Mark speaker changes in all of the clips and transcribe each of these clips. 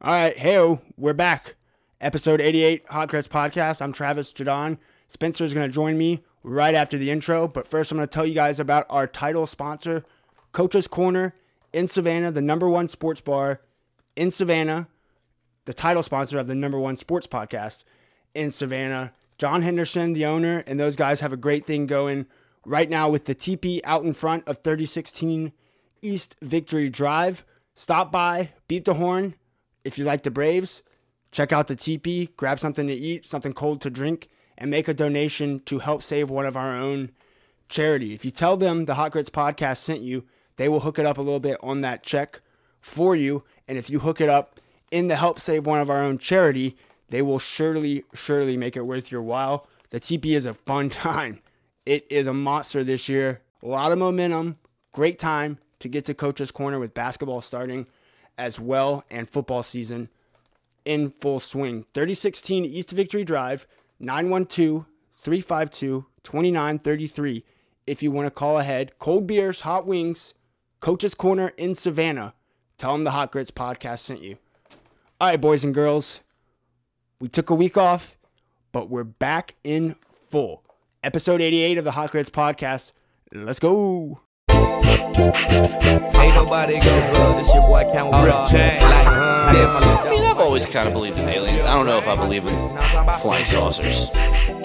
Speaker 1: All right, hey, we're back. Episode 88, Hot Grits Podcast. I'm Travis Jaudon. Spencer's going to join me right after the intro, but first I'm going to tell you guys about our title sponsor, Coach's Corner in Savannah, the number one sports bar in Savannah, the title sponsor of the number one sports podcast in Savannah. John Henderson, the owner, and those guys have a great thing going right now with the TP out in front of 3016 East Victory Drive. Stop by, beat the horn if you like the Braves. Check out the TP, grab something to eat, something cold to drink, and make a donation to help save one of our own charity. If you tell them the Hot Grits podcast sent you, they will hook it up a little bit on that check for you. And if you hook it up in the help save one of our own charity, they will surely, surely make it worth your while. The TP is a fun time. It is a monster this year. A lot of momentum. Great time to get to Coach's Corner with basketball starting as well and football season in full swing. 3016 East Victory Drive, 912 352 2933. If you want to call ahead, cold beers, hot wings, Coach's Corner in Savannah. Tell them the Hot Grits podcast sent you. All right, boys and girls, we took a week off, but we're back in full. Episode 88 of the Hot Grits podcast. Let's go.
Speaker 2: Ain't nobody. This your boy Chain. Like,
Speaker 3: I mean, I've always kind of believed in aliens. I don't know if I believe in flying saucers.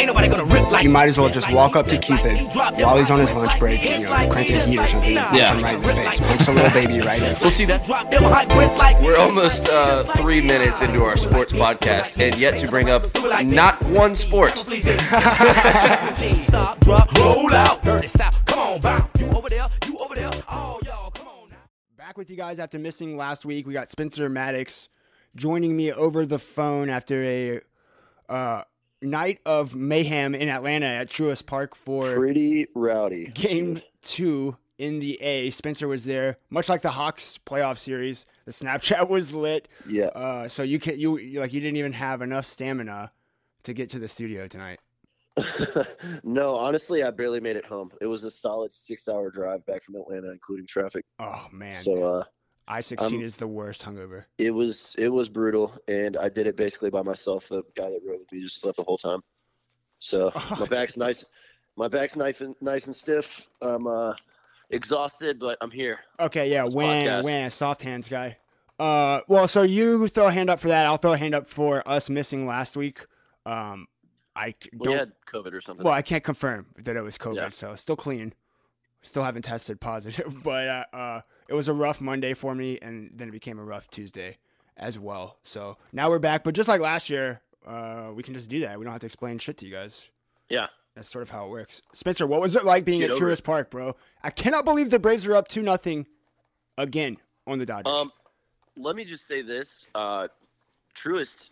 Speaker 2: Ain't nobody gonna rip like
Speaker 1: You might as well just walk up to Cupid while he's on his lunch break, you know, crank his heat or something, punch
Speaker 3: Yeah.
Speaker 1: him right in the face, punch the little baby right in.
Speaker 3: We'll see that.
Speaker 2: drop them hot grits like
Speaker 3: We're almost uh, three minutes into our sports podcast, and yet to bring up not one sport.
Speaker 2: Stop, drop, roll out. Dirty South. Come on, bow. You over there, you over there. Y'all, come on.
Speaker 1: Back with you guys after missing last week. We got Spencer Maddox joining me over the phone after a uh, night of mayhem in Atlanta at Truist Park for
Speaker 4: Pretty rowdy.
Speaker 1: game two in the A. Spencer was there, much like the Hawks playoff series. The Snapchat was lit.
Speaker 4: Yeah.
Speaker 1: Uh, so you can you you- like you didn't even have enough stamina to get to the studio tonight.
Speaker 4: no, honestly, I barely made it home. It was a solid six-hour drive back from Atlanta, including traffic.
Speaker 1: Oh man,
Speaker 4: So uh,
Speaker 1: I sixteen
Speaker 4: um,
Speaker 1: is the worst hungover.
Speaker 4: it was it was brutal, and I did it basically by myself. The guy that rode with me just slept the whole time. So my back's nice. My back's nice and nice and stiff. I'm uh, exhausted, but I'm here.
Speaker 1: Okay, yeah,
Speaker 4: This
Speaker 1: wham, soft hands guy. Uh, well, so you throw a hand up for that. I'll throw a hand up for us missing last week. Um, I
Speaker 4: We had COVID or something.
Speaker 1: Well, I can't confirm that it was COVID,
Speaker 4: Yeah.
Speaker 1: so still clean. Still haven't tested positive, but uh, uh, it was a rough Monday for me, and then it became a rough Tuesday as well. So now we're back, but just like last year, uh, we can just do that. We don't have to explain shit to you guys.
Speaker 4: yeah.
Speaker 1: That's sort of how it works. Spencer, what was it like being
Speaker 4: Get
Speaker 1: at Truist Park, bro? I cannot believe the Braves are up two nothing again on the Dodgers.
Speaker 5: Um, let me just say this: uh, Truist,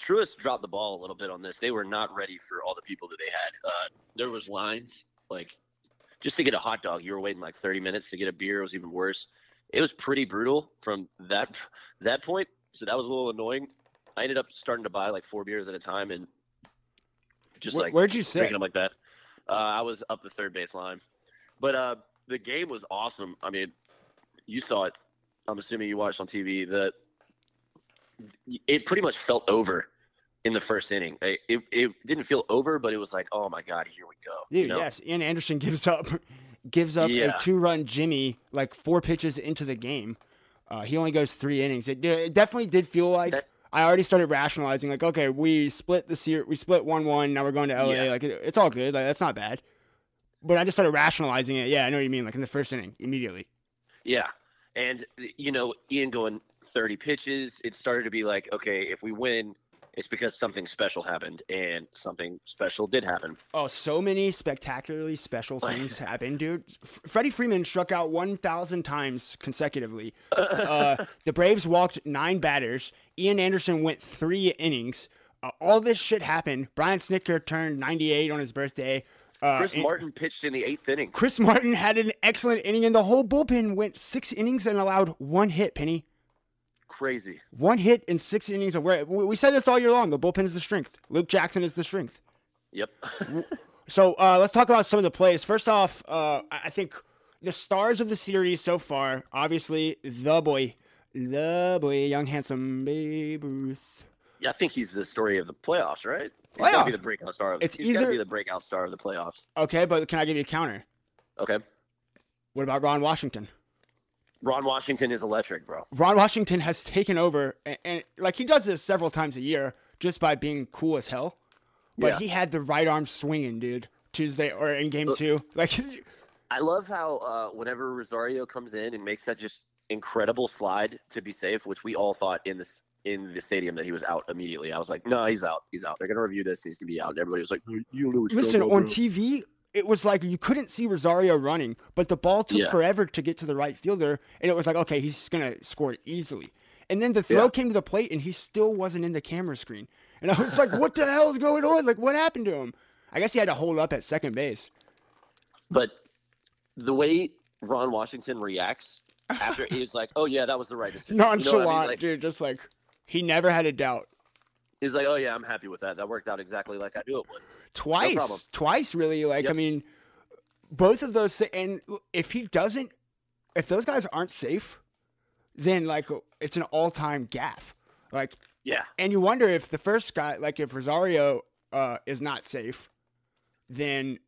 Speaker 5: Truist dropped the ball a little bit on this. They were not ready for all the people that they had. Uh, there was lines like just to get a hot dog. You were waiting like thirty minutes to get a beer. It was even worse. It was pretty brutal from that that point. So that was a little annoying. I ended up starting to buy like four beers at a time and just
Speaker 1: Where-
Speaker 5: like
Speaker 1: where'd you sit?
Speaker 5: them like that. Uh, I was up the third base line, but uh, the game was awesome. I mean, you saw it. I'm assuming you watched on TV. That it pretty much felt over in the first inning. It, it, it didn't feel over, but it was like, oh my god, here we go.
Speaker 1: Dude,
Speaker 5: you know?
Speaker 1: yes, Ian Anderson gives up gives up
Speaker 5: Yeah.
Speaker 1: a two run Jimmy like four pitches into the game. Uh, he only goes three innings. It, it definitely did feel like
Speaker 5: That-
Speaker 1: I already started rationalizing like, okay, we split the series, we split one one. Now we're going to LA.
Speaker 5: Yeah.
Speaker 1: Like it, it's all good. Like that's not bad. But I just started rationalizing it. Yeah, I know what you mean. Like in the first inning, immediately.
Speaker 5: Yeah. And, you know, Ian going 30 pitches, it started to be like, okay, if we win, it's because something special happened. And something special did happen.
Speaker 1: Oh, so many spectacularly special things happened, dude. F- Freddie Freeman struck out 1,000 times consecutively. Uh, the Braves walked nine batters. Ian Anderson went three innings. Uh, all this shit happened. Brian Snitker turned 98 on his birthday. Uh,
Speaker 5: Chris Martin pitched in the eighth inning.
Speaker 1: Chris Martin had an excellent inning, and the whole bullpen went six innings and allowed one hit, Penny.
Speaker 5: Crazy.
Speaker 1: One hit in six innings. Of where we said this all year long. The bullpen is the strength. Luke Jackson is the strength.
Speaker 5: Yep.
Speaker 1: So uh, let's talk about some of the plays. First off, uh, I think the stars of the series so far, obviously the boy, the boy, young handsome Babe Ruth.
Speaker 4: Yeah, I think he's the story of the playoffs, right? He's gotta be
Speaker 1: Playoffs?
Speaker 4: the breakout star. Of,
Speaker 1: It's
Speaker 4: he's gotta be the breakout star of the playoffs.
Speaker 1: Okay, but can I give you a counter?
Speaker 4: Okay.
Speaker 1: What about Ron Washington?
Speaker 4: Ron Washington is electric, bro.
Speaker 1: Ron Washington has taken over, and, and like he does this several times a year just by being cool as hell. But
Speaker 4: Yeah.
Speaker 1: he had the right arm swinging, dude. Tuesday or in game two, like
Speaker 4: I love how uh, whenever Rosario comes in and makes that just incredible slide to be safe, which we all thought in this in the stadium that he was out immediately. I was like, no, he's out. He's out. They're gonna review this. And he's gonna be out. And everybody was like, you know what you're
Speaker 1: listen on TV. It was like you couldn't see Rosario running, but the ball took
Speaker 4: Yeah.
Speaker 1: forever to get to the right fielder, and it was like, okay, he's gonna score it easily. And then the throw
Speaker 4: Yeah.
Speaker 1: came to the plate, and he still wasn't in the camera screen. And I was like, what the hell is going on? Like, what happened to him? I guess he had to hold up at second base.
Speaker 4: But the way Ron Washington reacts after he was like, "Oh yeah, that was the right decision." You know I mean?
Speaker 1: Nonchalant,
Speaker 4: Like,
Speaker 1: dude. Just like he never had a doubt.
Speaker 4: He's like, "Oh yeah, I'm happy with that. That worked out exactly like I knew it would."
Speaker 1: Twice,
Speaker 4: problem.
Speaker 1: twice, really. Like, I mean, both of those. And if he doesn't, if those guys aren't safe, then like it's an all-time gaff. Like,
Speaker 4: Yeah,
Speaker 1: and you wonder if the first guy, like if Rosario uh, is not safe, then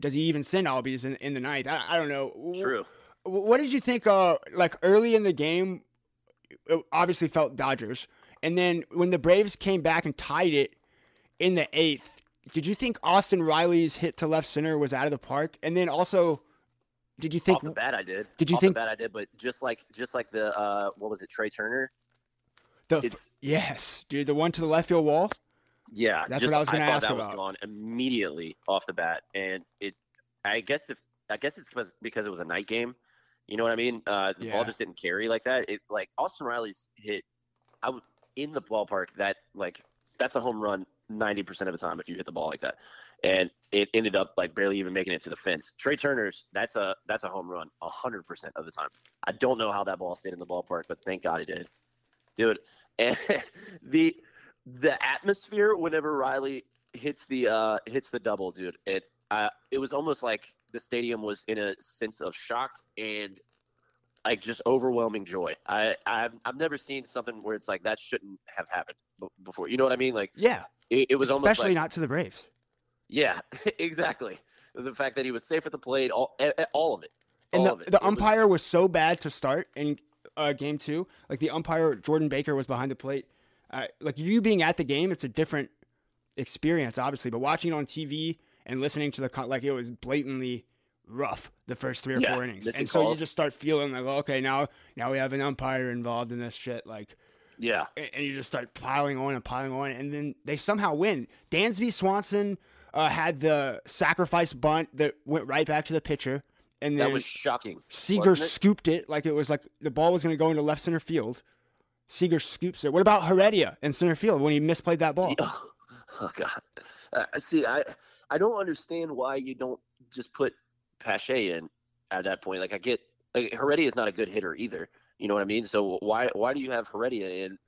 Speaker 1: does he even send Albies in, in the ninth? I, I don't know.
Speaker 4: true.
Speaker 1: Wh- What did you think? Uh, like early in the game, it obviously felt Dodgers, and then when the Braves came back and tied it in the eighth, did you think Austin Riley's hit to left center was out of the park? And then also, did you think?
Speaker 4: Off the bat, I did.
Speaker 1: Did you
Speaker 4: Off
Speaker 1: think-
Speaker 4: the bat, I did? But just like just like the uh, what was it, Trea Turner?
Speaker 1: the-
Speaker 4: it's-
Speaker 1: yes, dude, the one to the left field wall.
Speaker 4: Yeah,
Speaker 1: That's
Speaker 4: just,
Speaker 1: what I was gonna ask
Speaker 4: that
Speaker 1: about.
Speaker 4: was gone immediately off the bat, and it. I guess if I guess it's because because it was a night game. You know what I mean? Uh, the
Speaker 1: Yeah.
Speaker 4: ball just didn't carry like that. It like Austin Riley's hit. I would in the ballpark that like that's a home run ninety percent of the time if you hit the ball like that, and it ended up like barely even making it to the fence. Trea Turner's that's a that's a home run hundred percent of the time. I don't know how that ball stayed in the ballpark, but thank God it did, dude. And the the atmosphere whenever Riley hits the uh hits the double, dude. It uh it was almost like the stadium was in a sense of shock and like just overwhelming joy. I I've, I've never seen something where it's like that shouldn't have happened b- before. You know what I mean? Like
Speaker 1: Yeah,
Speaker 4: it, it was almost
Speaker 1: especially
Speaker 4: like
Speaker 1: not to the Braves.
Speaker 4: yeah, exactly. The fact that he was safe at the plate, all all of it.
Speaker 1: And the,
Speaker 4: it.
Speaker 1: the
Speaker 4: It
Speaker 1: umpire was so bad to start in uh, game two. Like the umpire, Jordan Baker, was behind the plate. Uh, like you being at the game, it's a different experience, obviously. But watching it on TV and listening to the like it was blatantly rough the first three or
Speaker 4: Yeah,
Speaker 1: four innings, and so you just start feeling like, okay, now now we have an umpire involved in this shit. Like
Speaker 4: yeah,
Speaker 1: and you just start piling on and piling on, and then they somehow win. Dansby Swanson uh, had the sacrifice bunt that went right back to the pitcher, and then
Speaker 4: that was shocking.
Speaker 1: Seager
Speaker 4: it?
Speaker 1: scooped it like it was like the ball was going to go into left center field. Seager scoops it. What about Heredia in center field when he misplayed that ball?
Speaker 4: Oh God! Uh, see, I I don't understand why you don't just put Pache in at that point. Like I get, like Heredia is not a good hitter either. You know what I mean? So why why do you have Heredia in?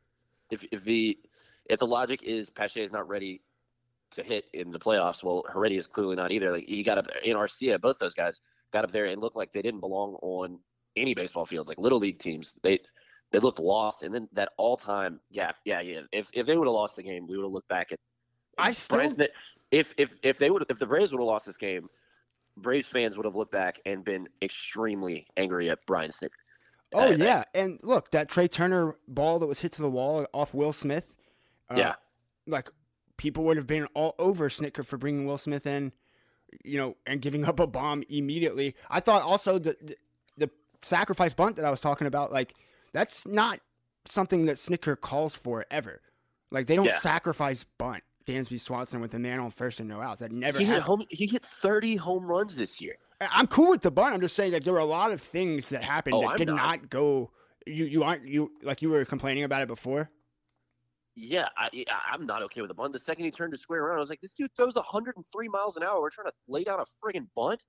Speaker 4: If if the if the logic is Pache is not ready to hit in the playoffs, well, Heredia is clearly not either. Like he got up in Arcia, both those guys got up there and looked like they didn't belong on any baseball field, like little league teams. They they looked lost, and then that all time gaff. Yeah, yeah. If if they would have lost the game, we would have looked back at.
Speaker 1: I still-
Speaker 4: Snit- if if if they would if the Braves would have lost this game, Braves fans would have looked back and been extremely angry at Brian Snitker.
Speaker 1: Oh
Speaker 4: Uh,
Speaker 1: yeah, and look that Trea Turner ball that was hit to the wall off Will Smith. Uh,
Speaker 4: Yeah.
Speaker 1: like people would have been all over Snitker for bringing Will Smith in, you know, and giving up a bomb immediately. I thought also the the, the sacrifice bunt that I was talking about, like that's not something that Snitker calls for ever. Like they don't
Speaker 4: Yeah.
Speaker 1: sacrifice bunt. Dansby Swanson with a man on first and no outs. That never
Speaker 4: He hit home. He hit thirty home runs this year.
Speaker 1: I'm cool with the bunt. I'm just saying that there were a lot of things that happened
Speaker 4: Oh,
Speaker 1: that
Speaker 4: I'm
Speaker 1: did
Speaker 4: not.
Speaker 1: not. go. You you aren't you like you were complaining about it before.
Speaker 4: Yeah, I, I'm not okay with the bunt. The second he turned to square around, I was like, this dude throws 103 miles an hour. We're trying to lay down a friggin' bunt.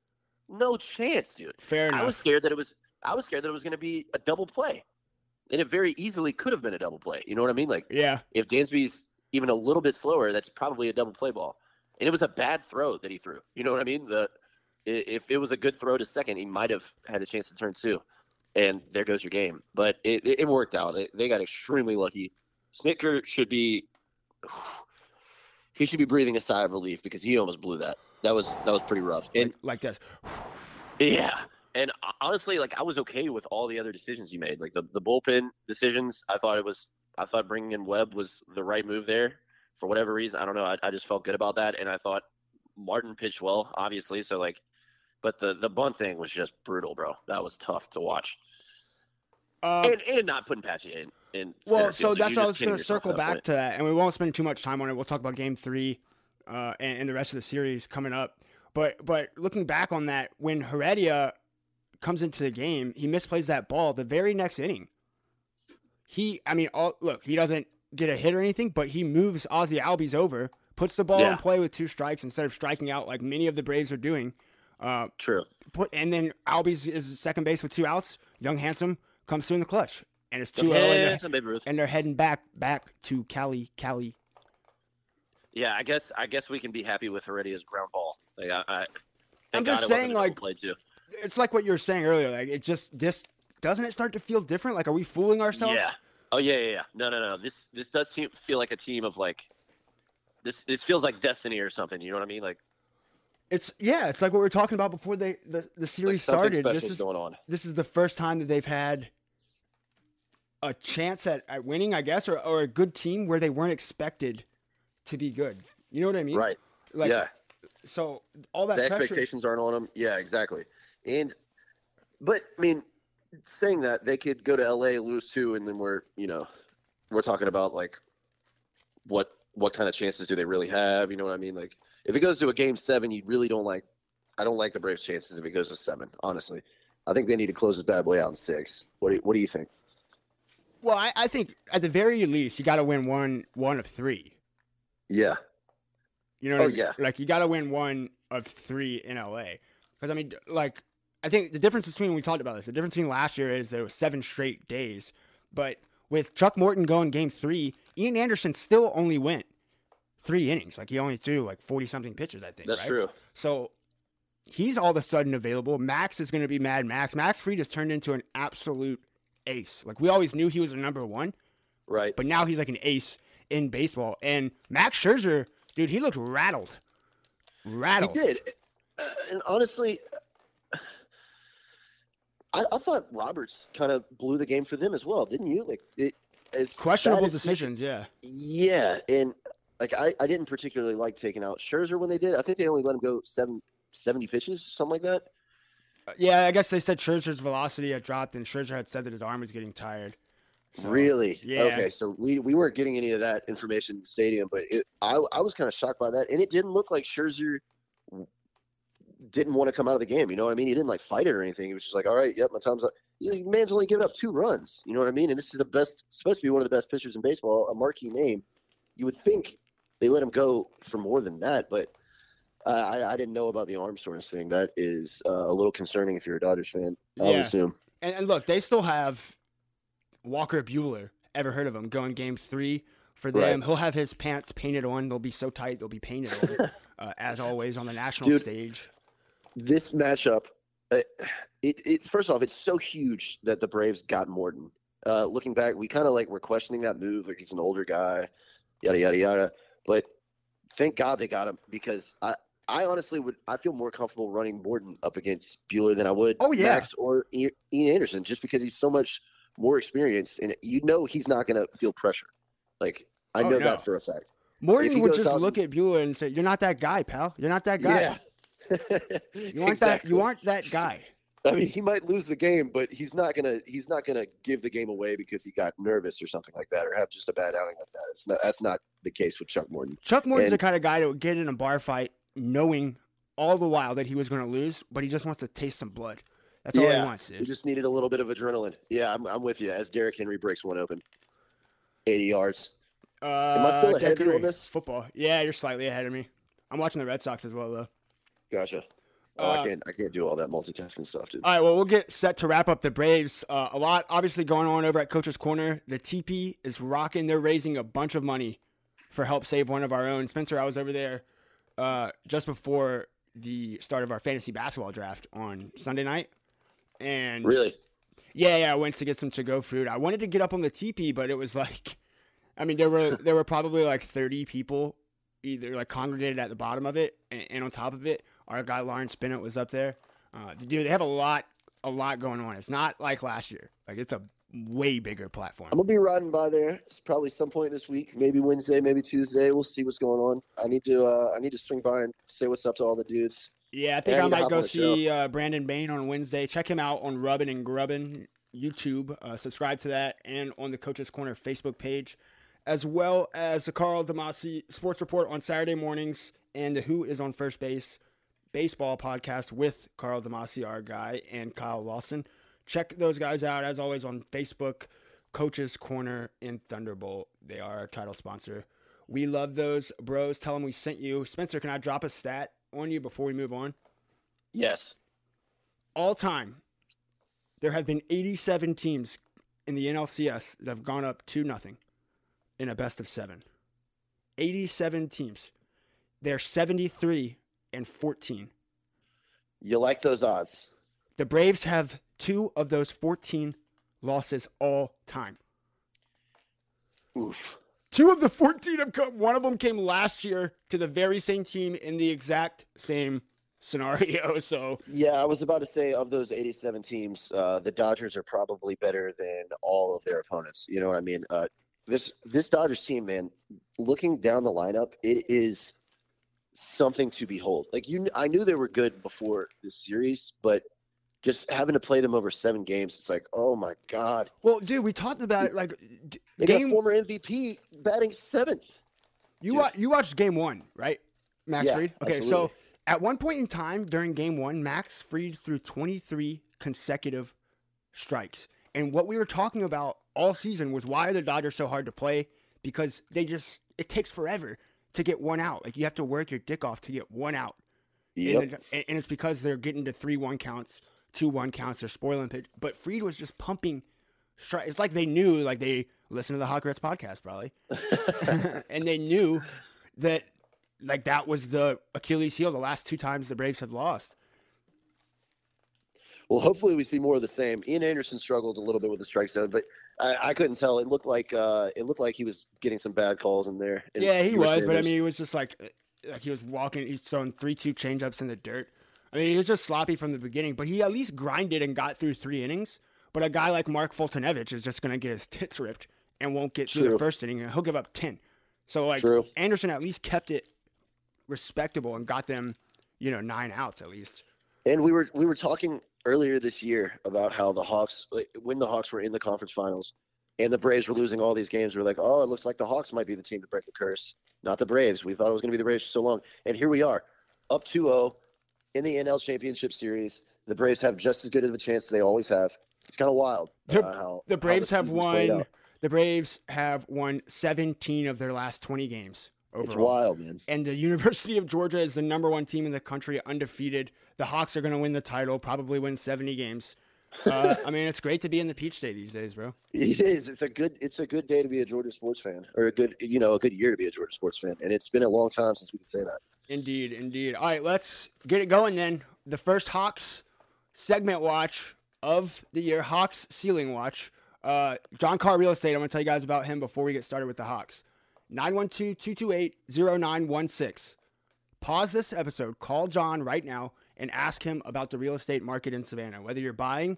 Speaker 4: No chance, dude.
Speaker 1: Fair enough.
Speaker 4: I was scared that it was. I was scared that it was going to be a double play, and it very easily could have been a double play. You know what I mean? Like
Speaker 1: yeah,
Speaker 4: if Dansby's even a little bit slower, that's probably a double play ball. And it was a bad throw that he threw. You know what I mean? The if it was a good throw to second, he might have had a chance to turn two.
Speaker 5: and there goes your game. But it, it, worked out. They- they got extremely lucky. Snitker should be he should be breathing a sigh of relief because he almost blew that. That was that was pretty rough. And
Speaker 1: like this.
Speaker 5: yeah. And uh, honestly, like I was okay with all the other decisions he made. Like the, the bullpen decisions, I thought it was I thought bringing in Webb was the right move there for whatever reason. I don't know. I, I just felt good about that, and I thought Martin pitched well, obviously. So like, but the the bunt thing was just brutal, bro. That was tough to watch,
Speaker 1: Uh,
Speaker 5: and and not putting Pache in. in
Speaker 1: well, so that's
Speaker 5: You're
Speaker 1: what I was going to circle back to that, and we won't spend too much time on it. We'll talk about Game Three uh, and, and the rest of the series coming up. But but looking back on that, when Heredia comes into the game, he misplays that ball the very next inning. He, I mean, all, look, he doesn't get a hit or anything, but he moves Ozzie Albies over, puts the ball in play with two strikes instead of striking out like many of the Braves are doing. Uh,
Speaker 5: True.
Speaker 1: put and then Albies is second base with two outs. Young Handsome comes through in the clutch, and it's two
Speaker 5: Yeah,
Speaker 1: and, they're- and they're heading back back to Cali, Cali.
Speaker 5: Yeah, I guess I guess we can be happy with Heredia's ground ball. Like, I, I,
Speaker 1: I'm just
Speaker 5: God
Speaker 1: saying, like- It's like what you were saying earlier. Like it just this doesn't it start to feel different? Like are we fooling ourselves?
Speaker 5: Yeah. Oh yeah, yeah, yeah. No, no, no. This this does team, feel like a team of like this. This feels like destiny or something. You know what I mean? Like,
Speaker 1: It's yeah. It's like what we were talking about before they the, the series
Speaker 5: something
Speaker 1: started. This is
Speaker 5: going on.
Speaker 1: this is the first time that they've had a chance at, at winning, I guess, or, or a good team where they weren't expected to be good. You know what I mean?
Speaker 4: Right.
Speaker 1: Like,
Speaker 4: yeah.
Speaker 1: So all that
Speaker 4: the
Speaker 1: pressure.
Speaker 4: expectations aren't on them. Yeah, exactly. And, but I mean, saying that they could go to LA, lose two, and then we're you know, we're talking about like what what kind of chances do they really have? You know what I mean? Like if it goes to a game seven, you really don't like. I don't like the Braves' chances if it goes to seven. Honestly, I think they need to close this bad boy out in six. What do you, What do you think?
Speaker 1: Well, I, I think at the very least you got to win one one of three.
Speaker 4: Yeah.
Speaker 1: You know what
Speaker 4: Oh,
Speaker 1: I mean?
Speaker 4: yeah.
Speaker 1: Like you got to win one of three in LA. Because I mean, like I think the difference between we talked about this. The difference between last year is there was seven straight days, but with Chuck Morton going game three, Ian Anderson still only went three innings. Like he only threw like forty something pitches. I think
Speaker 4: That's
Speaker 1: right?
Speaker 4: true.
Speaker 1: So he's all of a sudden available. Max is going to be Mad Max. Max Fried has turned into an absolute ace. Like we always knew he was a number one,
Speaker 4: Right.
Speaker 1: but now he's like an ace in baseball. And Max Scherzer, dude, he looked rattled. Rattled.
Speaker 4: He did, uh, and honestly, I, I thought Roberts kind of blew the game for them as well, didn't you? Like it, as
Speaker 1: Questionable
Speaker 4: as-
Speaker 1: decisions, yeah.
Speaker 4: Yeah, and like I, I didn't particularly like taking out Scherzer when they did. I think they only let him go seven, 70 pitches, something like that.
Speaker 1: Uh, Yeah, I guess they said Scherzer's velocity had dropped, and Scherzer had said that his arm was getting tired. So,
Speaker 4: really?
Speaker 1: yeah.
Speaker 4: Okay, so we, we weren't getting any of that information in the stadium, but it, I I was kind of shocked by that, and it didn't look like Scherzer didn't want to come out of the game. You know what I mean? He didn't like fight it or anything. He was just like, all right, yep, my time's up. Man's only given up two runs. You know what I mean? And this is the best, supposed to be one of the best pitchers in baseball, a marquee name. You would think they let him go for more than that, but uh, I, I didn't know about the arm soreness thing. That is uh, a little concerning if you're a Dodgers fan. I would assume.
Speaker 1: And, and look, they still have Walker Buehler. Ever heard of him? Going game three for them.
Speaker 4: Right.
Speaker 1: He'll have his pants painted on. They'll be so tight, they'll be painted on, uh, as always, on the national
Speaker 4: Dude.
Speaker 1: stage.
Speaker 4: This matchup, uh, it, it first off, it's so huge that the Braves got Morton. Uh, looking back, we kind of like were questioning that move, like he's an older guy, yada yada yada. But thank God they got him because I, I honestly would, I feel more comfortable running Morton up against Buehler than I would
Speaker 1: Oh, yeah.
Speaker 4: Max or Ian Anderson, just because he's so much more experienced, and you know he's not going to feel pressure. Like I
Speaker 1: Oh,
Speaker 4: know
Speaker 1: no.
Speaker 4: that for a fact.
Speaker 1: Morton would just look at Buehler and say, "You're not that guy, pal. You're not that guy.
Speaker 4: Yeah.
Speaker 1: You aren't that. You aren't that guy."
Speaker 4: I mean, he might lose the game, but he's not gonna he's not gonna give the game away because he got nervous or something like that, or have just a bad outing like that. It's not that's not the case with Chuck Morton.
Speaker 1: Chuck Morton's the kind of guy that would get in a bar fight knowing all the while that he was going to lose, but he just wants to taste some blood. That's all he wants,
Speaker 4: he just needed a little bit of adrenaline. Yeah, I'm, I'm with you. As Derrick Henry breaks one open, 80 yards.
Speaker 1: Uh,
Speaker 4: I still ahead of you on this?
Speaker 1: Football. Yeah, you're slightly ahead of me. I'm watching the Red Sox as well, though.
Speaker 4: Gotcha. Oh,
Speaker 1: Uh,
Speaker 4: I can't I can't do all that multitasking stuff, dude.
Speaker 1: All right, well, we'll get set to wrap up the Braves. Uh, a lot obviously going on over at Coach's Corner. The TP is rocking. They're raising a bunch of money for help save one of our own. Spencer, I was over there uh, just before the start of our fantasy basketball draft on Sunday night, and
Speaker 4: really?
Speaker 1: Yeah, yeah. I went to get some to go food. I wanted to get up on the teepee, but it was like, I mean, there were there were probably like thirty people, either like congregated at the bottom of it, and, and on top of it, our guy Lawrence Bennett was up there. Uh, dude, they have a lot, a lot going on. It's not like last year. Like it's a way bigger platform.
Speaker 4: I'm gonna be riding by there. It's probably some point this week, maybe Wednesday, maybe Tuesday. We'll see what's going on. I need to uh, I need to swing by and say what's up to all the dudes.
Speaker 1: Yeah, I think
Speaker 4: Yeah,
Speaker 1: I might go see uh, Brandon Bain on Wednesday. Check him out on Rubbin and Grubbin YouTube. Uh, subscribe to that and on the Coaches Corner Facebook page, as well as the Carl Damasi Sports Report on Saturday mornings and the Who is on First Base baseball podcast with Carl Damasi, our guy, and Kyle Lawson. Check those guys out as always on Facebook, Coaches Corner and Thunderbolt. They are our title sponsor. We love those bros. Tell them we sent you. Spencer, can I drop a stat on you before we move on?
Speaker 5: Yes.
Speaker 1: all time, there have been 87 teams in the NLCS that have gone up 2 nothing in a best of 7. 87 teams. They're 73 and 14.
Speaker 4: You like those odds?
Speaker 1: The Braves have 2 of those 14 losses all time.
Speaker 4: Oof.
Speaker 1: Two of the 14 have come. One of them came last year to the very same team in the exact same scenario. So
Speaker 4: Yeah, I was about to say of those 87 teams, uh, the Dodgers are probably better than all of their opponents. You know what I mean? Uh, this this Dodgers team, man, looking down the lineup, it is something to behold. Like you, I knew they were good before this series, but just having to play them over seven games, it's like, oh my god,
Speaker 1: Well, dude, we talked about it, like
Speaker 4: they
Speaker 1: game.
Speaker 4: got former MVP batting seventh.
Speaker 1: you wa- you watched game one, right, Max
Speaker 4: Yeah,
Speaker 1: Fried? Okay, so at one point in time during game one, Max Fried threw 23 consecutive strikes, and what we were talking about all season was why are the Dodgers so hard to play? Because they just it takes forever to get one out. Like you have to work your dick off to get one out.
Speaker 4: Yep.
Speaker 1: And, it- and it's because they're getting to three one counts, two one counts. They're spoiling pitch. But Fried was just pumping. Stri- it's like they knew, like they listened to the Hot Grits podcast probably, and they knew that like that was the Achilles heel. The last two times the Braves had lost.
Speaker 4: Well, hopefully we see more of the same. Ian Anderson struggled a little bit with the strike zone, but I, I couldn't tell. It looked like uh, it looked like he was getting some bad calls in there. And
Speaker 1: yeah, he was,
Speaker 4: saying
Speaker 1: but I mean, he was just like like he was walking. He's throwing three two changeups in the dirt. I mean, he was just sloppy from the beginning, but he at least grinded and got through three innings. But a guy like Mark Foltynewicz is just gonna get his tits ripped and won't get through the first inning, and he'll give up ten. So like
Speaker 4: True.
Speaker 1: Anderson at least kept it respectable and got them, you know, nine outs at least.
Speaker 4: And we were we were talking earlier this year about how the Hawks, when the Hawks were in the conference finals, and the Braves were losing all these games, we were like, oh, it looks like the Hawks might be the team to break the curse, not the Braves. We thought it was going to be the Braves for so long, and here we are, up 2-0 in the NL Championship Series. The Braves have just as good of a chance as they always have. It's kind of wild.
Speaker 1: The-
Speaker 4: uh, how,
Speaker 1: The Braves have won. The Braves have won 17 of their last 20 games overall.
Speaker 4: It's wild, man.
Speaker 1: And the University of Georgia is the number one team in the country, undefeated. The Hawks are going to win the title, probably win 70 games. Uh, I mean, it's great to be in the Peach State these days, bro.
Speaker 4: It is. It's a good. It's a good day to be a Georgia sports fan, or a good, you know, a good year to be a Georgia sports fan. And it's been a long time since we could say that.
Speaker 1: Indeed, indeed. All right, let's get it going then. The first Hawks segment watch of the year, Hawks ceiling watch. Uh, John Carr Real Estate. I'm going to tell you guys about him before we get started with the Hawks. 912 228 0916. Pause this episode, call John right now, and ask him about the real estate market in Savannah. Whether you're buying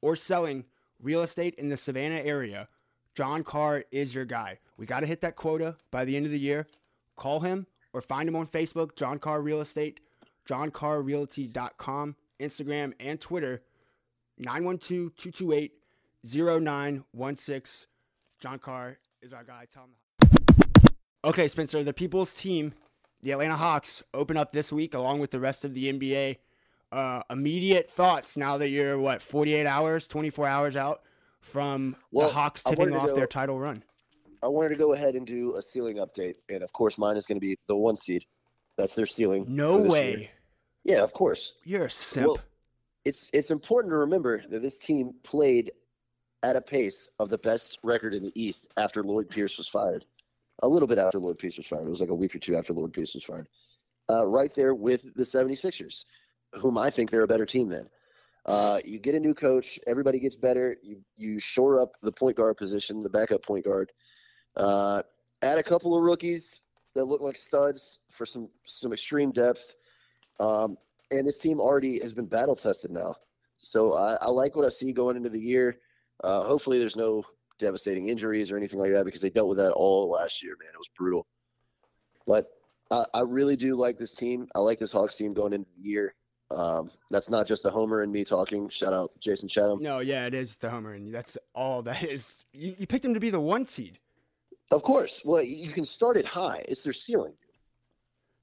Speaker 1: or selling real estate in the Savannah area, John Carr is your guy. We got to hit that quota by the end of the year. Call him or find him on Facebook, John Carr Real Estate, johncarrealty.com, Instagram, and Twitter, 912 228 0916. John Carr is our guy. Tell him. Okay, Spencer, the people's team, the Atlanta Hawks, open up this week along with the rest of the NBA. Uh, immediate thoughts now that you're, what, 48 hours, 24 hours out from
Speaker 4: Well,
Speaker 1: the Hawks tipping off
Speaker 4: go-
Speaker 1: their title run?
Speaker 4: I wanted to go ahead and do a ceiling update, and of course, mine is going to be the one seed. That's their ceiling.
Speaker 1: No way.
Speaker 4: year. Yeah, of course.
Speaker 1: You're a simp.
Speaker 4: Well, it's it's important to remember that this team played at a pace of the best record in the East after Lloyd Pierce was fired. A little bit after Lloyd Pierce was fired. It was like a week or two after Lloyd Pierce was fired. Uh, right there with the 76ers, whom I think they're a better team than. Uh, you get a new coach, everybody gets better. You you shore up the point guard position, the backup point guard. Uh, add a couple of rookies that look like studs for some some extreme depth. Um, and this team already has been battle tested now. So I, I like what I see going into the year. Uh, hopefully, there's no devastating injuries or anything like that because they dealt with that all last year. Man, it was brutal. But I, I really do like this team. I like this Hawks team going into the year. Um, that's not just the homer and me talking. Shout out Jason Chatham.
Speaker 1: No, yeah, it is the homer, and that's all that is. You, you picked him to be the one seed.
Speaker 4: Of course. Well, you can start it high. It's their ceiling.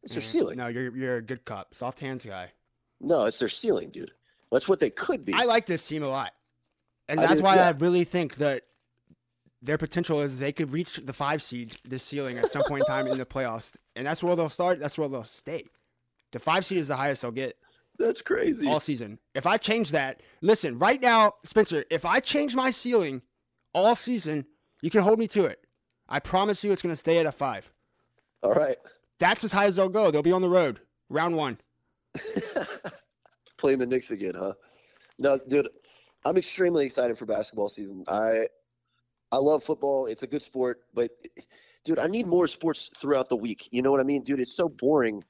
Speaker 4: It's their
Speaker 1: Mm,
Speaker 4: ceiling.
Speaker 1: No, you're you're a good cop, soft hands guy.
Speaker 4: No, it's their ceiling, dude. That's what they could be.
Speaker 1: I like this team a lot, and
Speaker 4: I
Speaker 1: that's
Speaker 4: do-
Speaker 1: why
Speaker 4: yeah.
Speaker 1: I really think that their potential is they could reach the five seed, this ceiling, at some point in time in the playoffs, and that's where they'll start. That's where they'll stay. The five seed is the highest they'll get
Speaker 4: That's crazy.
Speaker 1: all season. If I change that, listen, right now, Spencer, if I change my ceiling all season, you can hold me to it. I promise you, it's going to stay at a five.
Speaker 4: All right.
Speaker 1: That's as high as they'll go. They'll be on the road, round one.
Speaker 4: Playing the Knicks again, huh? No, dude, I'm extremely excited for basketball season. I I love football. It's a good sport, but dude, I need more sports throughout the week. You know what I mean? Dude, it's so boring.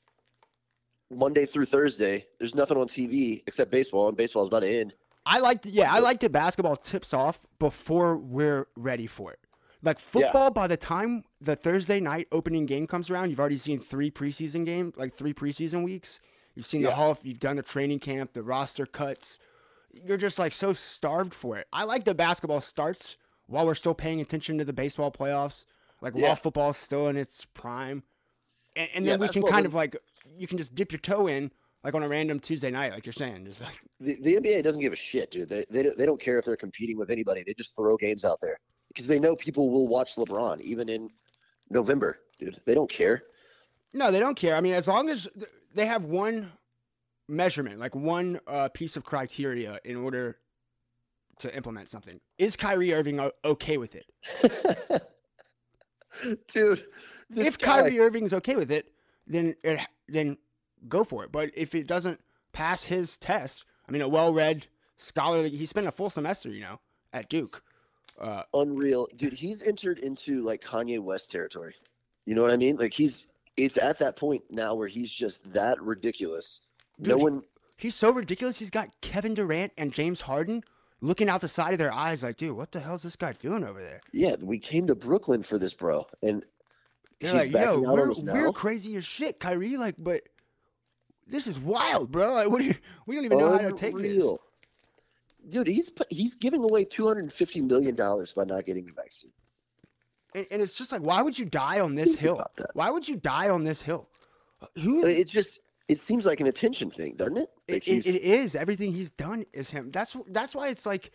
Speaker 4: Monday through Thursday, there's nothing on TV except baseball, and baseball's about to end.
Speaker 1: I like, the, yeah, I like the basketball tips off before we're ready for it. Like
Speaker 4: Yeah.
Speaker 1: football, by the time the Thursday night opening game comes around, you've already seen three preseason games, like three preseason weeks. You've seen the
Speaker 4: Yeah.
Speaker 1: hall, you've done the training camp, the roster cuts. You're just like so starved for it. I like the basketball starts while we're still paying attention to the baseball playoffs, like
Speaker 4: Yeah.
Speaker 1: while football's still in its prime, and, and
Speaker 4: Yeah,
Speaker 1: then we can kind of like you can just dip your toe in like on a random Tuesday night, like you're saying, just like
Speaker 4: The, the NBA doesn't give a shit, dude. They, they don't- they don't care if they're competing with anybody. They just throw games out there because they know people will watch LeBron even in November, dude. They don't care.
Speaker 1: No, they don't care. I mean, as long as they have one measurement, like one uh, piece of criteria in order to implement something. Is Kyrie Irving okay with it?
Speaker 4: dude.
Speaker 1: If
Speaker 4: guy,
Speaker 1: Kyrie Irving's okay with it, then it, then go for it. But if it doesn't pass his test, I mean, a well-read, scholarly, he spent a full semester, you know, at Duke. Uh,
Speaker 4: unreal, dude. He's entered into like Kanye West territory. You know what I mean? Like he's it's at that point now where he's just that ridiculous. no one,
Speaker 1: he's so ridiculous. He's got Kevin Durant and James Harden looking out the side of their eyes, like, dude, what the hell's this guy doing over there?
Speaker 4: yeah. We came to Brooklyn for this, bro, and
Speaker 1: They're
Speaker 4: he's
Speaker 1: like, yo, we're, we're crazy as shit, Kyrie. Like, but this is wild, bro. Like, what do you? We don't even know how to take this.
Speaker 4: Unreal. Dude, he's he's giving away two hundred and fifty million dollars by not getting the vaccine.
Speaker 1: And, and it's just like, why would you die on this
Speaker 4: Think
Speaker 1: hill? Why would you die on this hill? Who?
Speaker 4: It's just it seems like an attention thing, doesn't it?
Speaker 1: It,
Speaker 4: Like
Speaker 1: it, it is everything he's done is him. That's that's why it's like,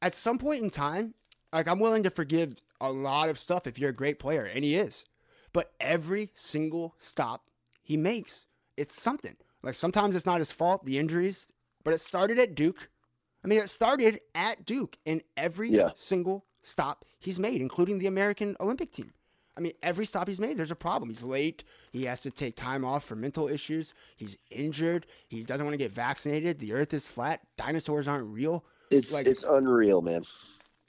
Speaker 1: at some point in time, like I'm willing to forgive a lot of stuff if you're a great player, and he is. But every single stop he makes, it's something. Like sometimes it's not his fault, the injuries, but it started at Duke. I mean, it started at Duke in every
Speaker 4: Yeah.
Speaker 1: single stop he's made, including the American Olympic team. I mean, every stop he's made, there's a problem. He's late. He has to take time off for mental issues. He's injured. He doesn't want to get vaccinated. The earth is flat. Dinosaurs aren't real.
Speaker 4: it's
Speaker 1: like-
Speaker 4: it's unreal, man.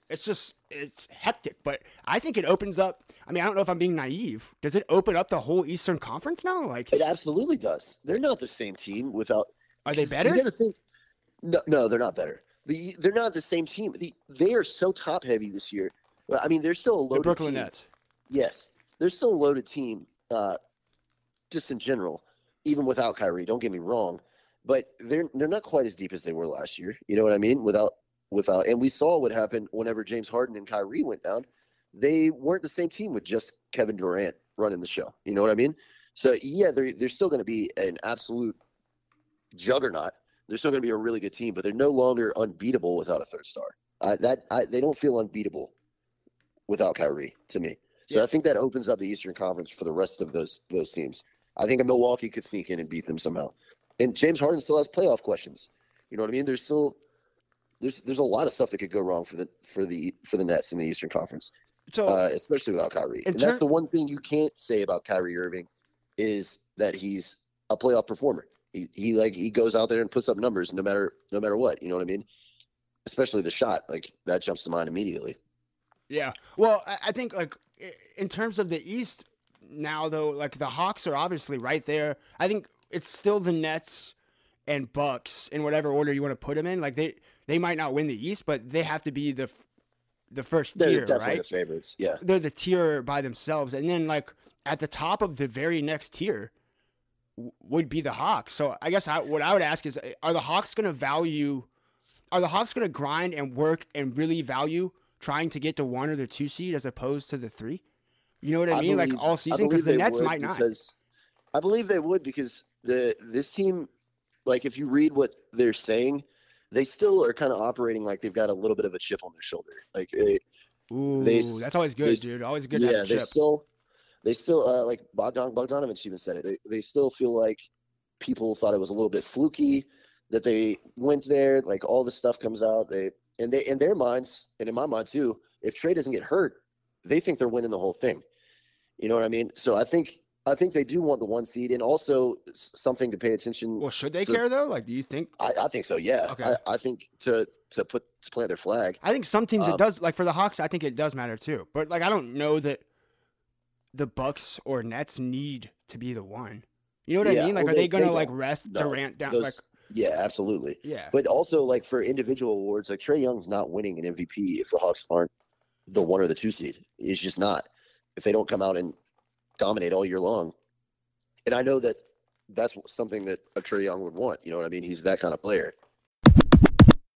Speaker 1: It's just, it's hectic. But I think it opens up. I mean, I don't know if I'm being naive. Does it open up the whole Eastern Conference now? Like,
Speaker 4: It absolutely does. They're not the same team without.
Speaker 1: are they better?
Speaker 4: You got to think. No, no, they're not better. You- they're not the same team. The, they are so top heavy this year. Well, I mean, they're still a
Speaker 1: The
Speaker 4: loaded
Speaker 1: Brooklyn
Speaker 4: team.
Speaker 1: Nets.
Speaker 4: Yes, they're still a loaded team, uh, just in general, even without Kyrie. Don't get me wrong, but they're they're not quite as deep as they were last year. You know what I mean? Without without, and we saw what happened whenever James Harden and Kyrie went down. They weren't the same team with just Kevin Durant running the show. You know what I mean? So yeah, they're they're still going to be an absolute juggernaut. They're still going to be a really good team, but they're no longer unbeatable without a third star. Uh, that I, they don't feel unbeatable without Kyrie to me. So I think that opens up the Eastern Conference for the rest of those those teams. I think Milwaukee could sneak in and beat them somehow. And James Harden still has playoff questions. You know what I mean? There's still there's there's a lot of stuff that could go wrong for the for the for the Nets in the Eastern Conference,
Speaker 1: So,
Speaker 4: uh, especially without Kyrie. And that's the one thing you can't say about Kyrie Irving is that he's a playoff performer. He, he like he goes out there and puts up numbers no matter no matter what. You know what I mean? Especially the shot, like that jumps to mind immediately.
Speaker 1: Yeah. Well, I, I think like in terms of the East now, though, like the Hawks are obviously right there. I think it's still the Nets and Bucks in whatever order you want to put them in. Like they they might not win the East, but they have to be the the first
Speaker 4: They're
Speaker 1: tier,
Speaker 4: definitely
Speaker 1: right?
Speaker 4: the favorites. Yeah.
Speaker 1: They're the tier by themselves, and then like at the top of the very next tier w- would be the Hawks. So I guess I, what I would ask is, are the Hawks going to value? Are the Hawks going to grind and work and really value trying to get to one or the two seed as opposed to the three? You know what I, mean? like all season because
Speaker 4: believe
Speaker 1: the Nets might not.
Speaker 4: Because I believe they would because the this team, like if you read what they're saying, they still are kind of operating like they've got a little bit of a chip on their shoulder. Like they,
Speaker 1: Ooh,
Speaker 4: they
Speaker 1: that's always good,
Speaker 4: they
Speaker 1: dude. Always good to
Speaker 4: yeah, they
Speaker 1: chip.
Speaker 4: still, they still uh, like Bogdan Bogdanovich even said it. They they still feel like people thought it was a little bit fluky that they went there. Like all this stuff comes out. They and they in their minds and in my mind too. If Trey doesn't get hurt, they think they're winning the whole thing. You know what I mean? So I think I think they do want the one seed and also something to pay attention.
Speaker 1: well, should they
Speaker 4: so-
Speaker 1: care though? Like, do you think?
Speaker 4: I, I think so. Yeah.
Speaker 1: Okay.
Speaker 4: I, I think to to put to plant their flag.
Speaker 1: I think some teams it
Speaker 4: Um,
Speaker 1: does. Like for the Hawks, I think it does matter too. But like, I don't know that the Bucks or Nets need to be the one. You know what I mean? Like,
Speaker 4: well,
Speaker 1: are they,
Speaker 4: they-
Speaker 1: gonna
Speaker 4: they
Speaker 1: like rest
Speaker 4: No,
Speaker 1: Durant down?
Speaker 4: Those,
Speaker 1: like,
Speaker 4: yeah, absolutely.
Speaker 1: yeah,
Speaker 4: But also, like for individual awards, like Trey Young's not winning an MVP if the Hawks aren't the one or the two seed. It's just not. If they don't come out and dominate all year long, and I know that that's something that a Trey Young would want. You know what I mean? He's that kind of player.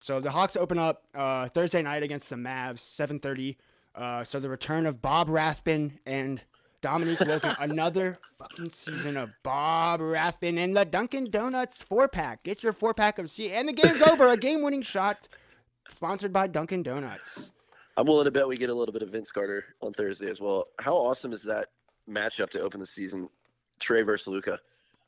Speaker 1: So the Hawks open up uh, Thursday night against the Mavs, 7:30. Uh, so the return of Bob Rathbun and Dominique Wilkins, another fucking season of Bob Rathbun and the Dunkin' Donuts four pack. Get your four pack of C, and the game's over. A game winning shot, sponsored by Dunkin' Donuts.
Speaker 5: I'm willing to bet we get a little bit of Vince Carter on Thursday as well. How awesome is that matchup to open the season? Trey versus Luka.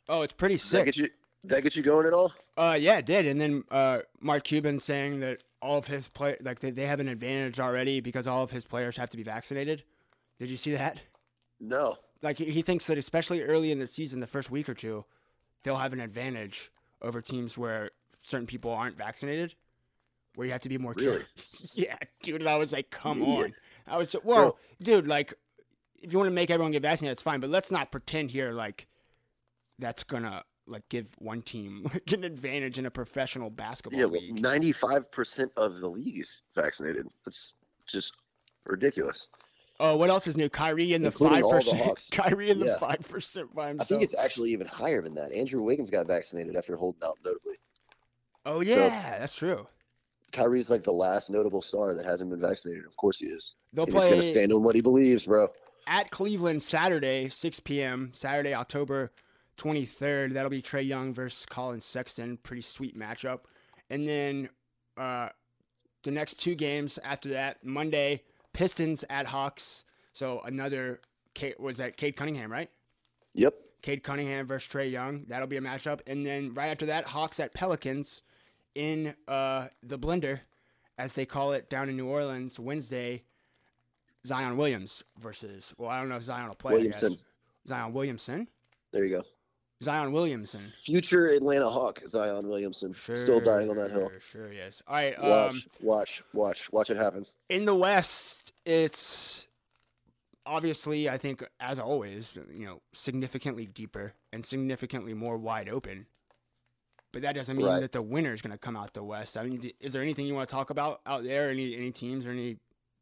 Speaker 1: Oh, it's pretty
Speaker 5: Does that
Speaker 1: sick.
Speaker 5: get you? That get you going at all?
Speaker 1: Uh, yeah, it did. And then uh, Mark Cuban saying that all of his play like they, they have an advantage already because all of his players have to be vaccinated. Did you see that?
Speaker 5: No.
Speaker 1: Like he, he thinks that especially early in the season, the first week or two, they'll have an advantage over teams where certain people aren't vaccinated, where you have to be more
Speaker 5: Really?
Speaker 1: careful. yeah, dude. And I was like, come
Speaker 4: Yeah.
Speaker 1: on. I was just, well, dude, like if you want to make everyone get vaccinated, that's fine, but let's not pretend here like that's gonna like give one team like an advantage in a professional basketball
Speaker 5: Yeah, well,
Speaker 1: league.
Speaker 5: 95% of the league is vaccinated. That's just ridiculous.
Speaker 1: Oh, what else is new? Kyrie and the five percent. Kyrie and the five percent by
Speaker 4: I think it's actually even higher than that. Andrew Wiggins got vaccinated after holding out notably.
Speaker 1: oh
Speaker 4: so-
Speaker 1: yeah, that's true.
Speaker 4: Kyrie's like the last notable star that hasn't been vaccinated. Of course he is.
Speaker 1: They'll
Speaker 4: he's gonna stand on what he believes, bro.
Speaker 1: at Cleveland Saturday, 6 p.m. Saturday, October 23rd. That'll be Trey Young versus Collin Sexton. Pretty sweet matchup. And then uh, the next two games after that, Monday, Pistons at Hawks. So another, Kate, was that Cade Cunningham, right?
Speaker 4: Yep.
Speaker 1: Cade Cunningham versus Trey Young. That'll be a matchup. And then right after that, Hawks at Pelicans in uh, the blender, as they call it down in New Orleans, Wednesday. Zion Williams versus, well, I don't know if Zion will play.
Speaker 4: Williamson.
Speaker 1: Zion Williamson?
Speaker 4: There you go.
Speaker 1: Zion Williamson.
Speaker 4: Future Atlanta Hawk, Zion Williamson. Still dying on that hill.
Speaker 1: Sure, yes. All right. Um,
Speaker 4: Watch, watch, watch, watch it happen.
Speaker 1: in the West, it's obviously, I think, as always, you know, significantly deeper and significantly more wide open. But that doesn't mean
Speaker 4: Right.
Speaker 1: that the winner is going to come out the West. I mean, is there anything you want to talk about out there? Any any teams or any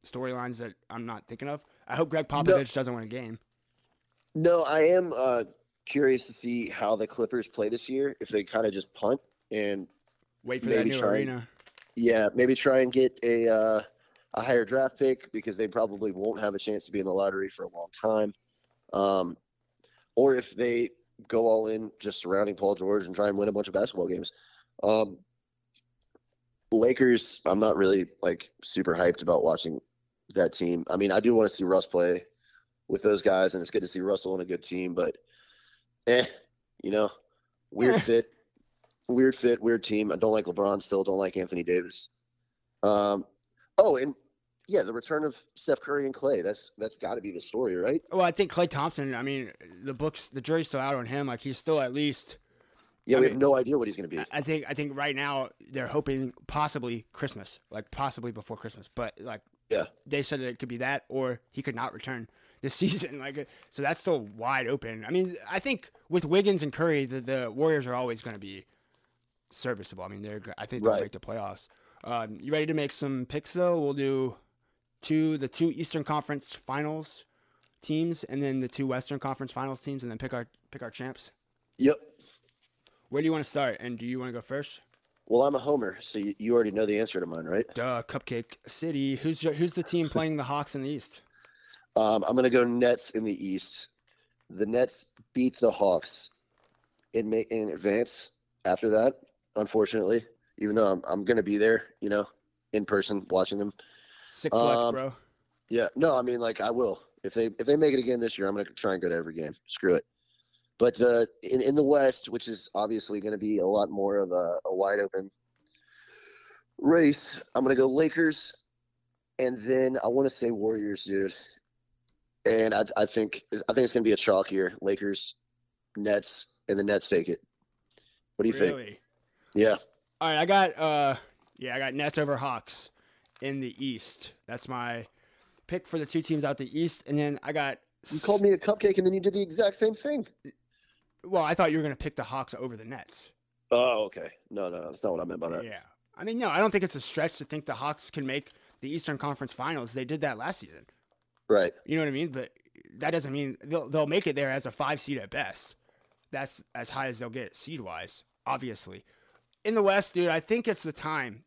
Speaker 1: storylines that I'm not thinking of? I hope Gregg Popovich doesn't win a game.
Speaker 4: No, I am uh, curious to see how the Clippers play this year. If they kind of just punt and
Speaker 1: Wait for that
Speaker 4: Maybe
Speaker 1: new
Speaker 4: try and-
Speaker 1: arena.
Speaker 4: yeah, maybe try and get a uh, a higher draft pick because they probably won't have a chance to be in the lottery for a long time. Um, or if they go all in just surrounding Paul George and try and win a bunch of basketball games. Um, Lakers, I'm not really like super hyped about watching that team. I mean, I do want to see Russ play with those guys, and it's good to see Russell in a good team, but eh, you know, weird fit, weird fit, weird team. I don't like LeBron still, don't like Anthony Davis. Um, oh, and yeah, the return of Steph Curry and Klay. That's that's got to be the story, right?
Speaker 1: Well, I think Klay Thompson. I mean, the books, the jury's still out on him. Like he's still at least
Speaker 4: Yeah,
Speaker 1: I
Speaker 4: we
Speaker 1: mean-
Speaker 4: have no idea what he's going to be.
Speaker 1: I think I think right now they're hoping possibly Christmas, like possibly before Christmas. But like
Speaker 4: Yeah.
Speaker 1: they said that it could be that, or he could not return this season. Like so, that's still wide open. I mean, I think with Wiggins and Curry, the, the Warriors are always going to be serviceable. I mean, they're I think they'll
Speaker 4: Right.
Speaker 1: make the playoffs. Um, you ready to make some picks though? We'll do two the two Eastern Conference Finals teams, and then the two Western Conference Finals teams, and then pick our pick our champs.
Speaker 4: Yep.
Speaker 1: Where do you want to start? And do you want to go first?
Speaker 4: Well, I'm a homer, so you, you already know the answer to mine, right?
Speaker 1: Duh, Cupcake City. Who's your, who's the team playing the Hawks in the East?
Speaker 4: Um, I'm going to go Nets in the East. The Nets beat the Hawks in ma- in advance. After that, unfortunately, even though I'm I'm going to be there, you know, in person watching them.
Speaker 1: Sick flex,
Speaker 4: Um,
Speaker 1: bro.
Speaker 4: Yeah, no, I mean like I will. If they if they make it again this year, I'm gonna try and go to every game. Screw it. But uh, in in the West, which is obviously going to be a lot more of a, a wide open race, I'm gonna go Lakers, and then I want to say Warriors, dude. And I I think I think it's gonna be a chalk here. Lakers, Nets, and the Nets take it. What do you think? Yeah,
Speaker 1: All right, I got uh, yeah, I got Nets over Hawks in the East. That's my pick for the two teams out the East, and then I got.
Speaker 4: you called me a cupcake, and then you did the exact same thing.
Speaker 1: Well, I thought you were gonna pick the Hawks over the Nets.
Speaker 4: Oh, okay. No, no, that's not what I meant by that.
Speaker 1: Yeah, I mean, no, I don't think it's a stretch to think the Hawks can make the Eastern Conference Finals. They did that last season.
Speaker 4: Right.
Speaker 1: You know what I mean? But that doesn't mean they'll they'll make it there as a five seed at best. That's as high as they'll get seed wise, obviously. In the West, dude, I think it's the time.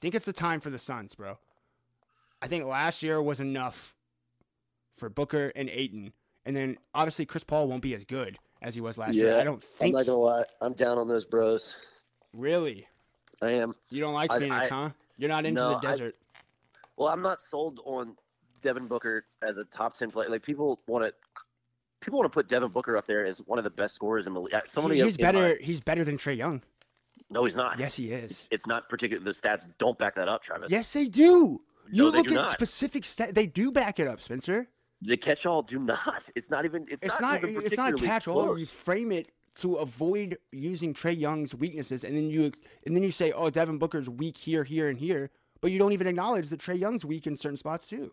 Speaker 1: I think it's the time for the Suns, bro. I think last year was enough for Booker and Ayton, and then obviously Chris Paul won't be as good as he was last year.
Speaker 4: Yeah,
Speaker 1: I don't think.
Speaker 4: I'm not gonna lie. I'm down on those bros.
Speaker 1: really.
Speaker 4: I am.
Speaker 1: You don't like
Speaker 5: I-
Speaker 1: Phoenix,
Speaker 5: I-
Speaker 1: huh? You're not into
Speaker 5: No,
Speaker 1: the
Speaker 5: I-
Speaker 1: desert.
Speaker 5: Well, I'm not sold on Devin Booker as a top ten player. Like people want to, people want to put Devin Booker up there as one of the best scorers in the league. Uh, somebody
Speaker 1: He- he's
Speaker 5: in my-
Speaker 1: better. He's better than Trae Young.
Speaker 5: No, he's not.
Speaker 1: Yes, he is.
Speaker 5: It's not particular. The stats don't back that up, Travis.
Speaker 1: Yes, they do. You
Speaker 5: No,
Speaker 1: look at
Speaker 5: not.
Speaker 1: specific stat. They do back it up, Spencer.
Speaker 5: The catch-all do not. It's not even. It's,
Speaker 1: It's
Speaker 5: not.
Speaker 1: not.
Speaker 5: even
Speaker 1: It's not
Speaker 5: particularly
Speaker 1: catch all. You frame it to avoid using Trae Young's weaknesses, and then you and then you say, "Oh, Devin Booker's weak here, here, and here," but you don't even acknowledge that Trae Young's weak in certain spots too.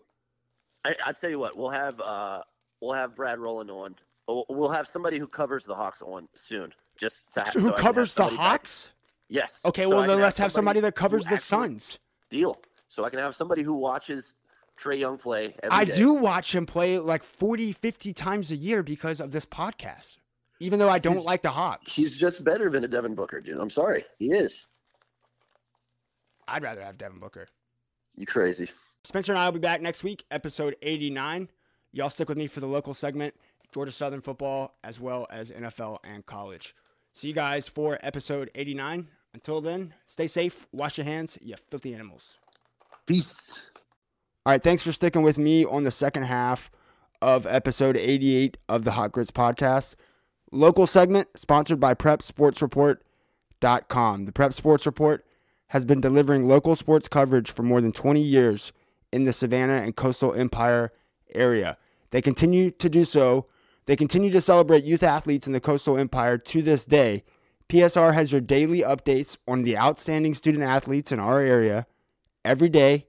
Speaker 5: I, I'd tell you what. We'll have. uh We'll have Brad Rowland on. We'll, have somebody who covers the Hawks on soon. Just to ha-
Speaker 1: So
Speaker 5: so
Speaker 1: who
Speaker 5: have
Speaker 1: covers the
Speaker 5: somebody back-
Speaker 1: Hawks?
Speaker 5: Yes.
Speaker 1: Okay,
Speaker 5: So
Speaker 1: well then let's have somebody that covers the Suns.
Speaker 5: Deal. So I can have somebody who watches Trae Young play. every
Speaker 1: I
Speaker 5: day.
Speaker 1: do watch him play like 40, 50 times a year because of this podcast. Even though I don't
Speaker 4: He's-
Speaker 1: like the Hawks,
Speaker 4: He's just better than a Devin Booker, dude. I'm sorry. He is.
Speaker 1: I'd rather have Devin Booker.
Speaker 4: You crazy.
Speaker 1: Spencer and I will be back next week, episode 89. Y'all stick with me for the local segment, Georgia Southern football, as well as NFL and college. See you guys for episode 89. Until then, stay safe, wash your hands, you filthy animals.
Speaker 4: Peace.
Speaker 1: All right, thanks for sticking with me on the second half of episode 88 of the Hot Grits podcast. Local segment sponsored by PrepSportsReport.com. The Prep Sports Report has been delivering local sports coverage for more than 20 years in the Savannah and Coastal Empire area. They continue to do so. They continue to celebrate youth athletes in the Coastal Empire to this day. PSR has your daily updates on the outstanding student athletes in our area every day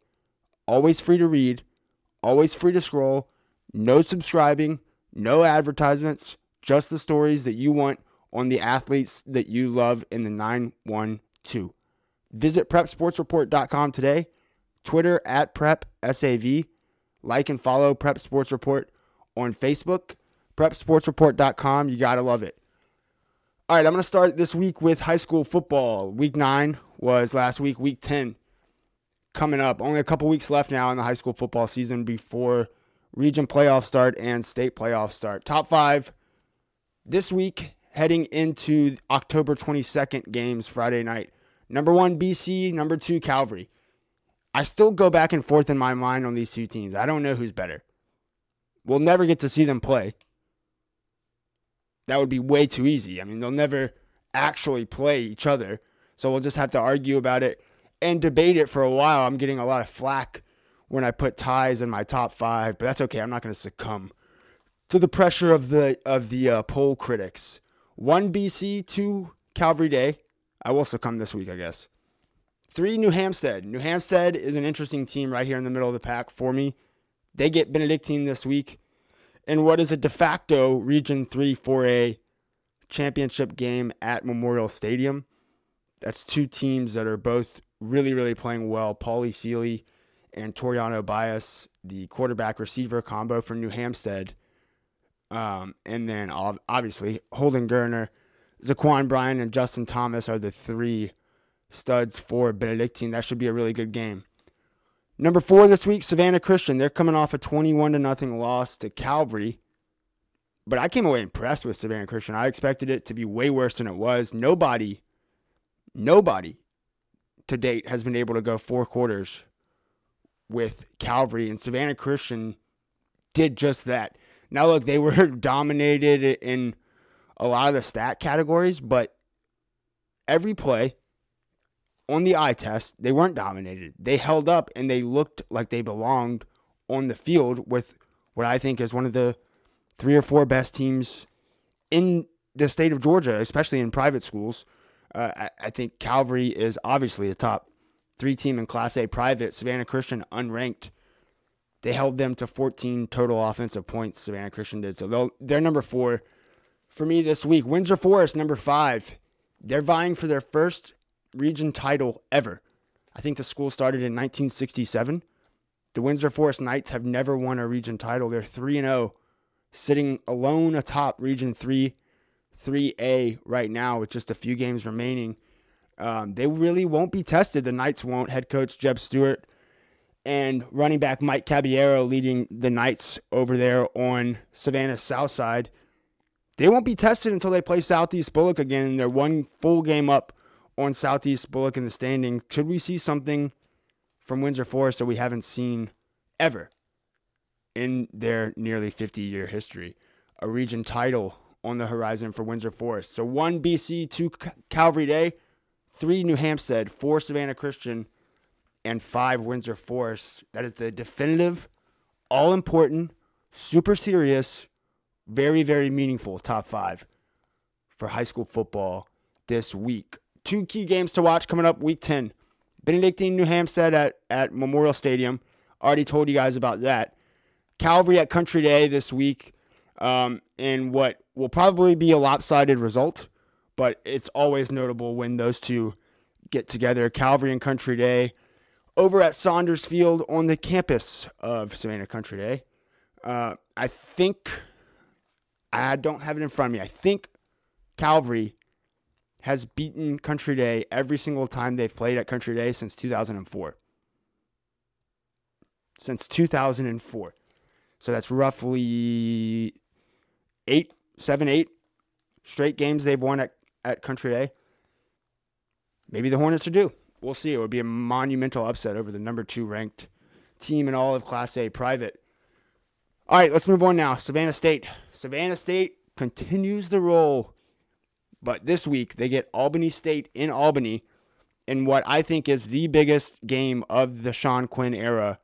Speaker 1: always free to read, always free to scroll, no subscribing, no advertisements, just the stories that you want on the athletes that you love in the 912. Visit prepsportsreport.com today, Twitter at prepsav, like and follow Prep Sports Report on Facebook, prepsportsreport.com. You got to love it. All right, I'm going to start this week with high school football. Week 9 was last week, week 10 coming up. Only a couple weeks left now in the high school football season before region playoff start and state playoff start. Top five this week heading into October 22nd games Friday night. Number one, BC. Number two, Calvary. I still go back and forth in my mind on these two teams. I don't know who's better. We'll never get to see them play. That would be way too easy. I mean, they'll never actually play each other. So we'll just have to argue about it and debate it for a while. I'm getting a lot of flack when I put ties in my top five, but that's okay. I'm not going to succumb to the pressure of the of the uh, poll critics. One BC, two Calvary Day. I will succumb this week, I guess. Three, New Hampstead. New Hampstead is an interesting team right here in the middle of the pack for me. They get Benedictine this week in what is a de facto Region 3 4A championship game at Memorial Stadium. That's two teams that are both really, really playing well. Paulie Seeley and Toriano Bias, the quarterback receiver combo for New Hampstead. Um, and then obviously Holden Gerner, Zaquan Bryan, and Justin Thomas are the three studs for Benedictine. That should be a really good game. Number four this week, Savannah Christian. They're coming off a 21 to nothing loss to Calvary. But I came away impressed with Savannah Christian. I expected it to be way worse than it was. Nobody, nobody to date has been able to go four quarters with Calvary, and Savannah Christian did just that. Now, look, they were dominated in a lot of the stat categories, but every play on the eye test, they weren't dominated. They held up and they looked like they belonged on the field with what I think is one of the three or four best teams in the state of Georgia, especially in private schools. Uh, I, I think Calvary is obviously a top three team in Class A private. Savannah Christian unranked. They held them to 14 total offensive points. Savannah Christian did so. They're number four for me this week. Windsor Forest number five. They're vying for their first region title ever. I think the school started in 1967. The Windsor Forest Knights have never won a region title. They're 3 and 0, sitting alone atop Region 3, 3A right now with just a few games remaining. Um, they really won't be tested. The Knights won't. Head coach Jeb Stewart and running back Mike Caballero leading the Knights over there on Savannah's South Side. They won't be tested until they play Southeast Bulloch again, they're one full game up on Southeast Bulloch in the standing. Should we see something from Windsor Forest that we haven't seen ever in their nearly 50 year history? A region title on the horizon for Windsor Forest. So one BC, two Calvary Day, three New Hampstead, four Savannah Christian, and five Windsor Forest. That is the definitive, all important, super serious, very, very meaningful top five for high school football this week. Two key games to watch coming up week 10. Benedictine, New Hampstead at, at Memorial Stadium. Already told you guys about that. Calvary at Country Day this week um, in what will probably be a lopsided result, but it's always notable when those two get together. Calvary and Country Day over at Saunders Field on the campus of Savannah Country Day. Uh, I think, I don't have it in front of me. I think Calvary has beaten Country Day every single time they've played at Country Day since 2004. Since 2004. So that's roughly eight, seven, eight straight games they've won at, at Country Day. Maybe the Hornets are due. We'll see. It would be a monumental upset over the number two ranked team in all of Class A private. All right, let's move on now. Savannah State. Savannah State continues the roll, but this week they get Albany State in Albany in what I think is the biggest game of the Sean Quinn era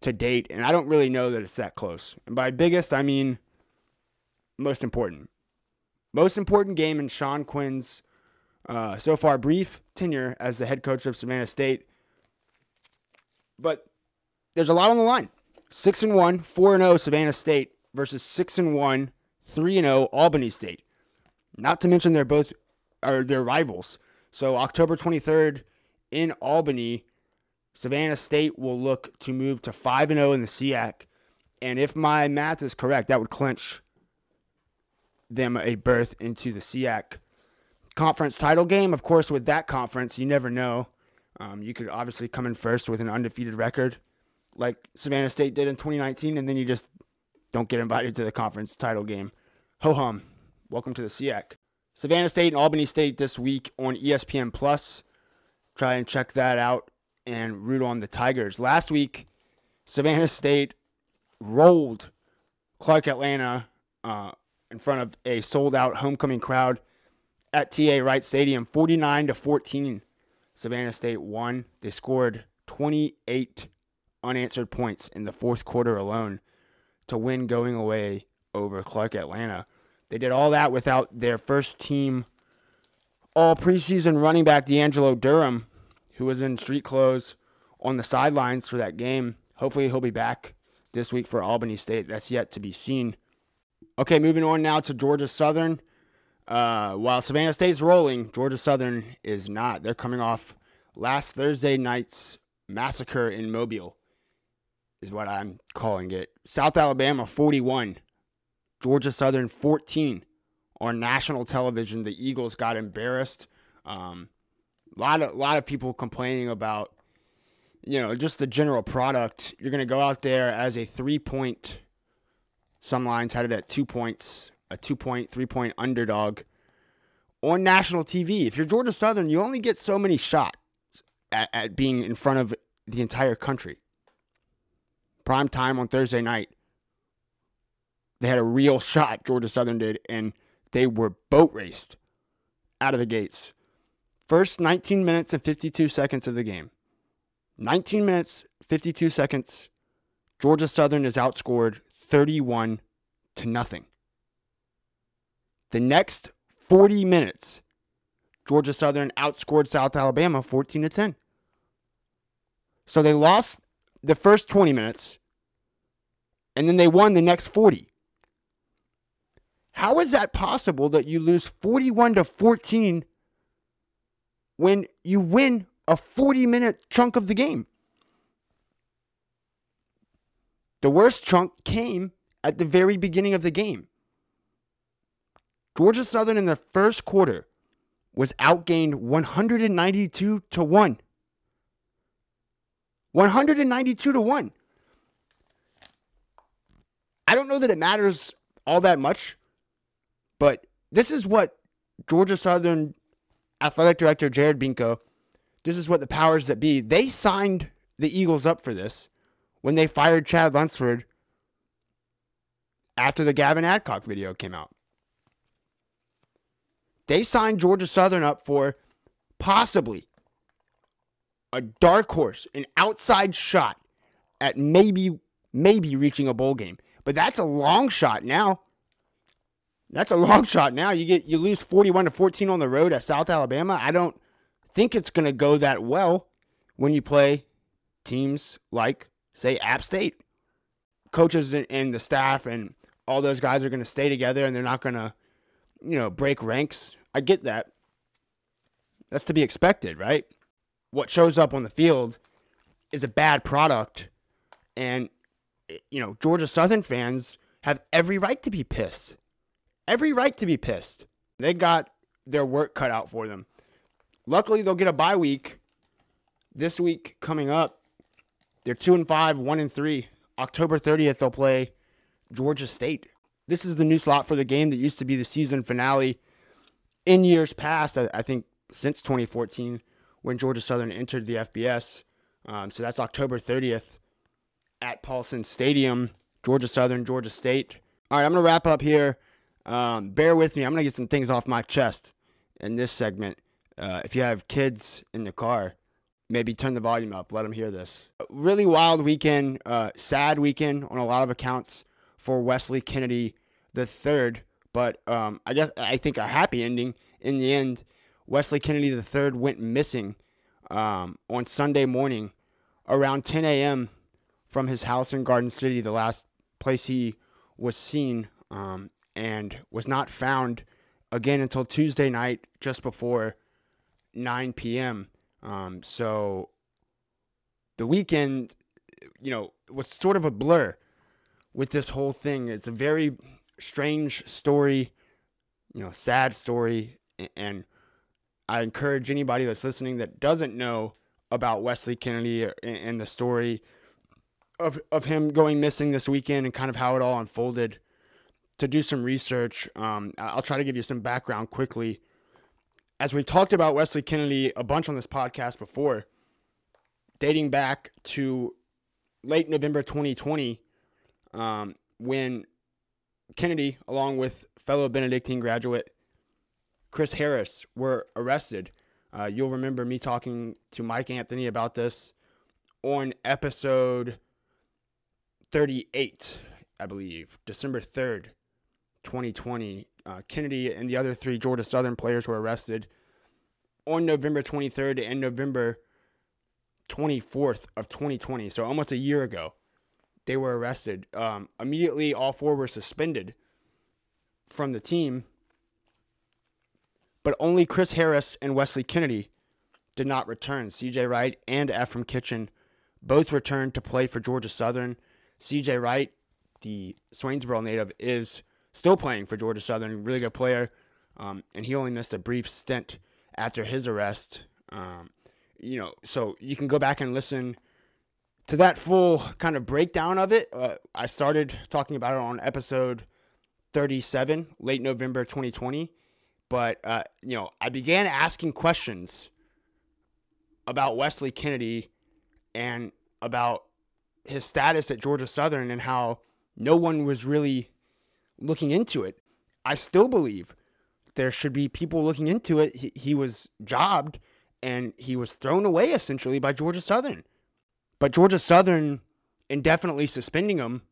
Speaker 1: to date, and I don't really know that it's that close. And by biggest, I mean most important. Most important game in Sean Quinn's uh, so far brief tenure as the head coach of Savannah State. But there's a lot on the line. Six and one, four and zero Savannah State versus six and one, three and zero Albany State. Not to mention they're both are their rivals. So October 23rd in Albany, Savannah State will look to move to 5 and 0 in the SIAC. And if my math is correct, that would clinch them a berth into the SIAC conference title game. Of course, with that conference, you never know. Um, you could obviously come in first with an undefeated record, like Savannah State did in 2019, and then you just don't get invited to the conference title game. Ho hum. Welcome to the SIAC. Savannah State and Albany State this week on ESPN Plus. Try and check that out and root on the Tigers. Last week, Savannah State rolled Clark Atlanta uh, in front of a sold out homecoming crowd at TA Wright Stadium, 49 to 14. Savannah State won. They scored 28 unanswered points in the fourth quarter alone to win going away over Clark Atlanta. They did all that without their first team all preseason running back D'Angelo Durham, who was in street clothes on the sidelines for that game. Hopefully, he'll be back this week for Albany State. That's yet to be seen. Okay, moving on now to Georgia Southern. Uh, while Savannah State's rolling, Georgia Southern is not. They're coming off last Thursday night's massacre in Mobile, is what I'm calling it. South Alabama 41, Georgia Southern 14 on national television. The Eagles got embarrassed. Um, a lot of lot of people complaining about, you know, just the general product. You're gonna go out there as a three point. Some lines had it at two points, a two point, three point underdog on national TV. If you're Georgia Southern, you only get so many shots at, at being in front of the entire country. Prime time on Thursday night. They had a real shot, Georgia Southern did, and they were boat raced out of the gates. First 19 minutes and 52 seconds of the game. 19 minutes, 52 seconds. Georgia Southern is outscored 31 to nothing. The next 40 minutes, Georgia Southern outscored South Alabama 14 to 10. So they lost the first 20 minutes and then they won the next 40. How is that possible that you lose 41 to 14 when you win a 40 minute chunk of the game? The worst chunk came at the very beginning of the game. Georgia Southern in the first quarter was outgained 192 to 1. 192 to 1. I don't know that it matters all that much, but this is what Georgia Southern athletic director Jared Benko, this is what the powers that be, they signed the Eagles up for this when they fired Chad Lunsford after the Gavin Adcock video came out. They signed Georgia Southern up for possibly a dark horse, an outside shot at maybe maybe reaching a bowl game. But that's a long shot now. That's a long shot now. You get you lose 41 to 14 on the road at South Alabama. I don't think it's going to go that well when you play teams like say App State. Coaches and the staff and all those guys are going to stay together and they're not going to you know break ranks. I get that. That's to be expected, right? What shows up on the field is a bad product and you know, Georgia Southern fans have every right to be pissed. Every right to be pissed. They got their work cut out for them. Luckily, they'll get a bye week this week coming up. They're 2 and 5, 1 and 3. October 30th, they'll play Georgia State. This is the new slot for the game that used to be the season finale in years past, I, I think since 2014 when Georgia Southern entered the FBS. Um, so that's October 30th at Paulson Stadium, Georgia Southern, Georgia State. All right, I'm going to wrap up here. Um, bear with me. I'm to get some things off my chest in this segment. Uh, if you have kids in the car, maybe turn the volume up. Let them hear this. Really wild weekend, uh, sad weekend on a lot of accounts for Wesley Kennedy third. But um, I guess I think a happy ending in the end. Wesley Kennedy third went missing um, on Sunday morning around 10 a.m from his house in Garden City, the last place he was seen, um, and was not found again until Tuesday night, just before 9 p.m. Um, so the weekend, you know, was sort of a blur with this whole thing. It's a very strange story, you know, sad story, and I encourage anybody that's listening that doesn't know about Wesley Kennedy and the story of of him going missing this weekend and kind of how it all unfolded to do some research. Um, I'll try to give you some background quickly. As we talked about Wesley Kennedy a bunch on this podcast before, dating back to late November 2020, um, when Kennedy, along with fellow Benedictine graduate Chris Harris, were arrested. Uh, you'll remember me talking to Mike Anthony about this on episode 38, I believe, December 3rd, 2020. Uh, Kennedy and the other three Georgia Southern players were arrested on November 23rd and November 24th of 2020, so almost a year ago, they were arrested. Um, immediately, all four were suspended from the team, but only Chris Harris and Wesley Kennedy did not return. CJ Wright and Ephraim Kitchen both returned to play for Georgia Southern. CJ Wright, the Swainsboro native, is still playing for Georgia Southern. Really good player. Um, and he only missed a brief stint after his arrest. Um, you know, so you can go back and listen to that full kind of breakdown of it. Uh, I started talking about it on episode 37, late November 2020. But, uh, you know, I began asking questions about Wesley Kennedy and about his status at Georgia Southern and how no one was really looking into it. I still believe there should be people looking into it. He, he was jobbed and he was thrown away essentially by Georgia Southern. But Georgia Southern indefinitely suspending him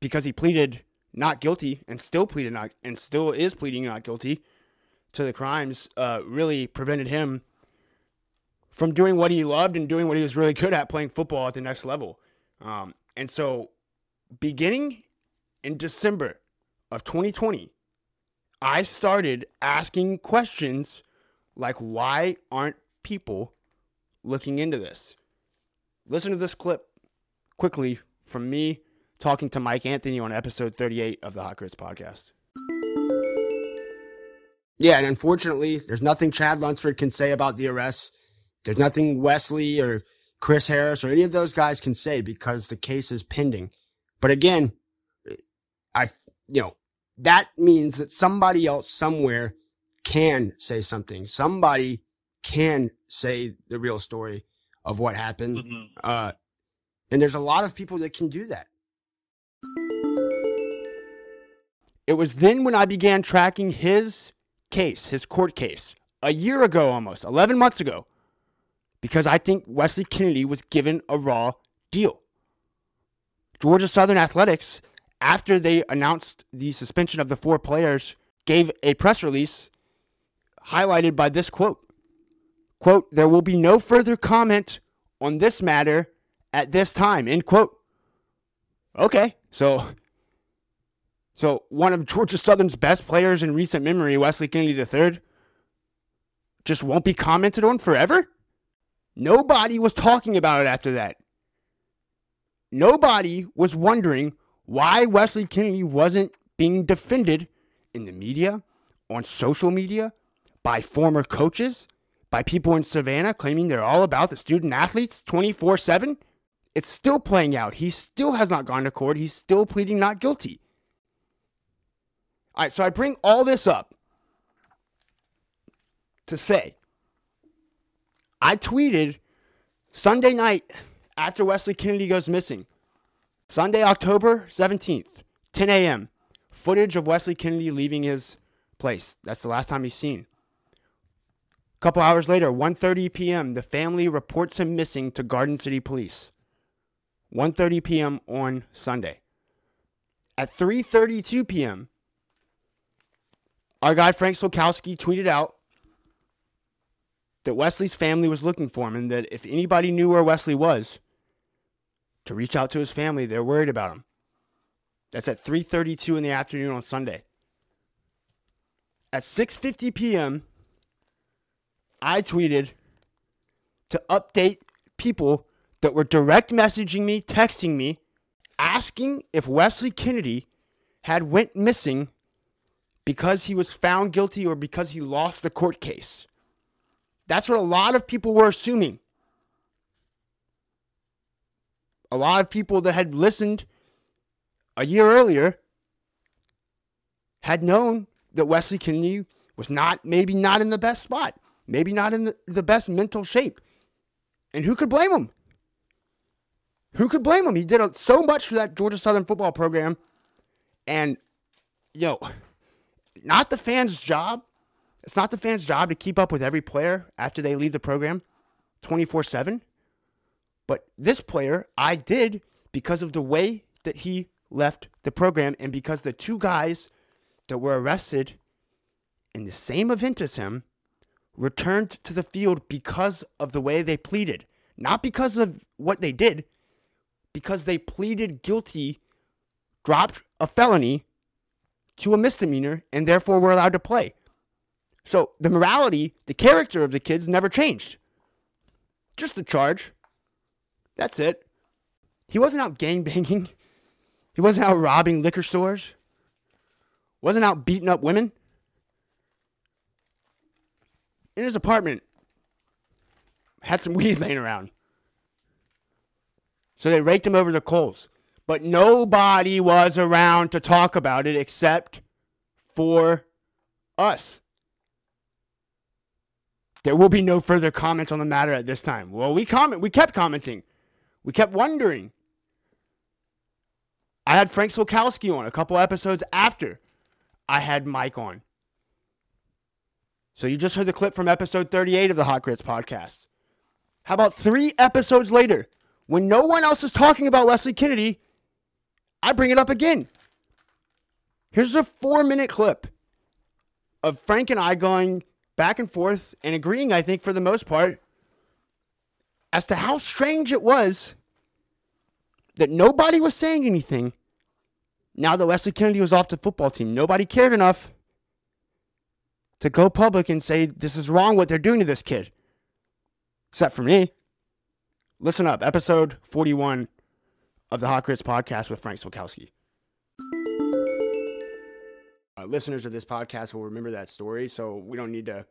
Speaker 1: because he pleaded not guilty and still pleaded not and still is pleading not guilty to the crimes uh, really prevented him from doing what he loved and doing what he was really good at playing football at the next level. Um, and so beginning in December of 2020, I started asking questions like why aren't people looking into this? Listen to this clip quickly from me talking to Mike Anthony on episode 38 of the Hot Grits podcast. Yeah, and unfortunately, there's nothing Chad Lunsford can say about the arrests. There's nothing Wesley or Chris Harris or any of those guys can say because the case is pending. But again, I, you know, that means that somebody else somewhere can say something. Somebody can say the real story of what happened.
Speaker 6: Mm-hmm.
Speaker 1: Uh, and there's a lot of people that can do that. It was then when I began tracking his case, his court case, a year ago almost, 11 months ago, because I think Wesley Kennedy was given a raw deal. Georgia Southern Athletics, after they announced the suspension of the four players, gave a press release highlighted by this quote. Quote, there will be no further comment on this matter at this time, end quote. Okay, so so one of Georgia Southern's best players in recent memory, Wesley Kennedy III, just won't be commented on forever? Nobody was talking about it after that. Nobody was wondering why Wesley Kennedy wasn't being defended in the media, on social media, by former coaches, by people in Savannah claiming they're all about the student athletes 24 7. It's still playing out. He still has not gone to court. He's still pleading not guilty. All right, so I bring all this up to say I tweeted Sunday night after Wesley Kennedy goes missing. Sunday, October 17th, 10 a.m. Footage of Wesley Kennedy leaving his place. That's the last time he's seen. A couple hours later, 1:30 p.m., the family reports him missing to Garden City Police. 1:30 p.m. on Sunday. At 3:32 p.m., our guy Frank Sulkowski tweeted out that Wesley's family was looking for him and that if anybody knew where Wesley was, to reach out to his family. They're worried about him. That's at 3:32 in the afternoon on Sunday. At 6:50 p.m., I tweeted to update people that were direct messaging me, texting me, asking if Wesley Kennedy had went missing because he was found guilty or because he lost the court case. That's what a lot of people were assuming. A lot of people that had listened a year earlier had known that Wesley Kennedy was not, maybe not in the best spot, maybe not in the, the best mental shape. And who could blame him? Who could blame him? He did so much for that Georgia Southern football program. And, yo, not the fans' job. It's not the fans' job to keep up with every player after they leave the program 24 7. But this player, I did because of the way that he left the program and because the two guys that were arrested in the same event as him returned to the field because of the way they pleaded, not because of what they did, because they pleaded guilty, dropped a felony to a misdemeanor, and therefore were allowed to play. So the morality, the character of the kids never changed. Just the charge. That's it. He wasn't out gangbanging. He wasn't out robbing liquor stores. Wasn't out beating up women. In his apartment, had some weed laying around. So they raked him over the coals. But nobody was around to talk about it except for us. There will be no further comment on the matter at this time. Well, we comment we kept commenting. We kept wondering. I had Frank Sulkowski on a couple episodes after I had Mike on. So you just heard the clip from episode 38 of the Hot Grits podcast. How about three episodes later, when no one else is talking about Wesley Kennedy, I bring it up again. Here's a four minute clip of Frank and I going back and forth and agreeing, I think, for the most part, as to how strange it was that nobody was saying anything now that Wesley Kennedy was off the football team. Nobody cared enough to go public and say this is wrong what they're doing to this kid. Except for me. Listen up, episode 41 of the Hot Grits podcast with Frank Sulkowski. Uh, listeners of this podcast will remember that story, so we don't need to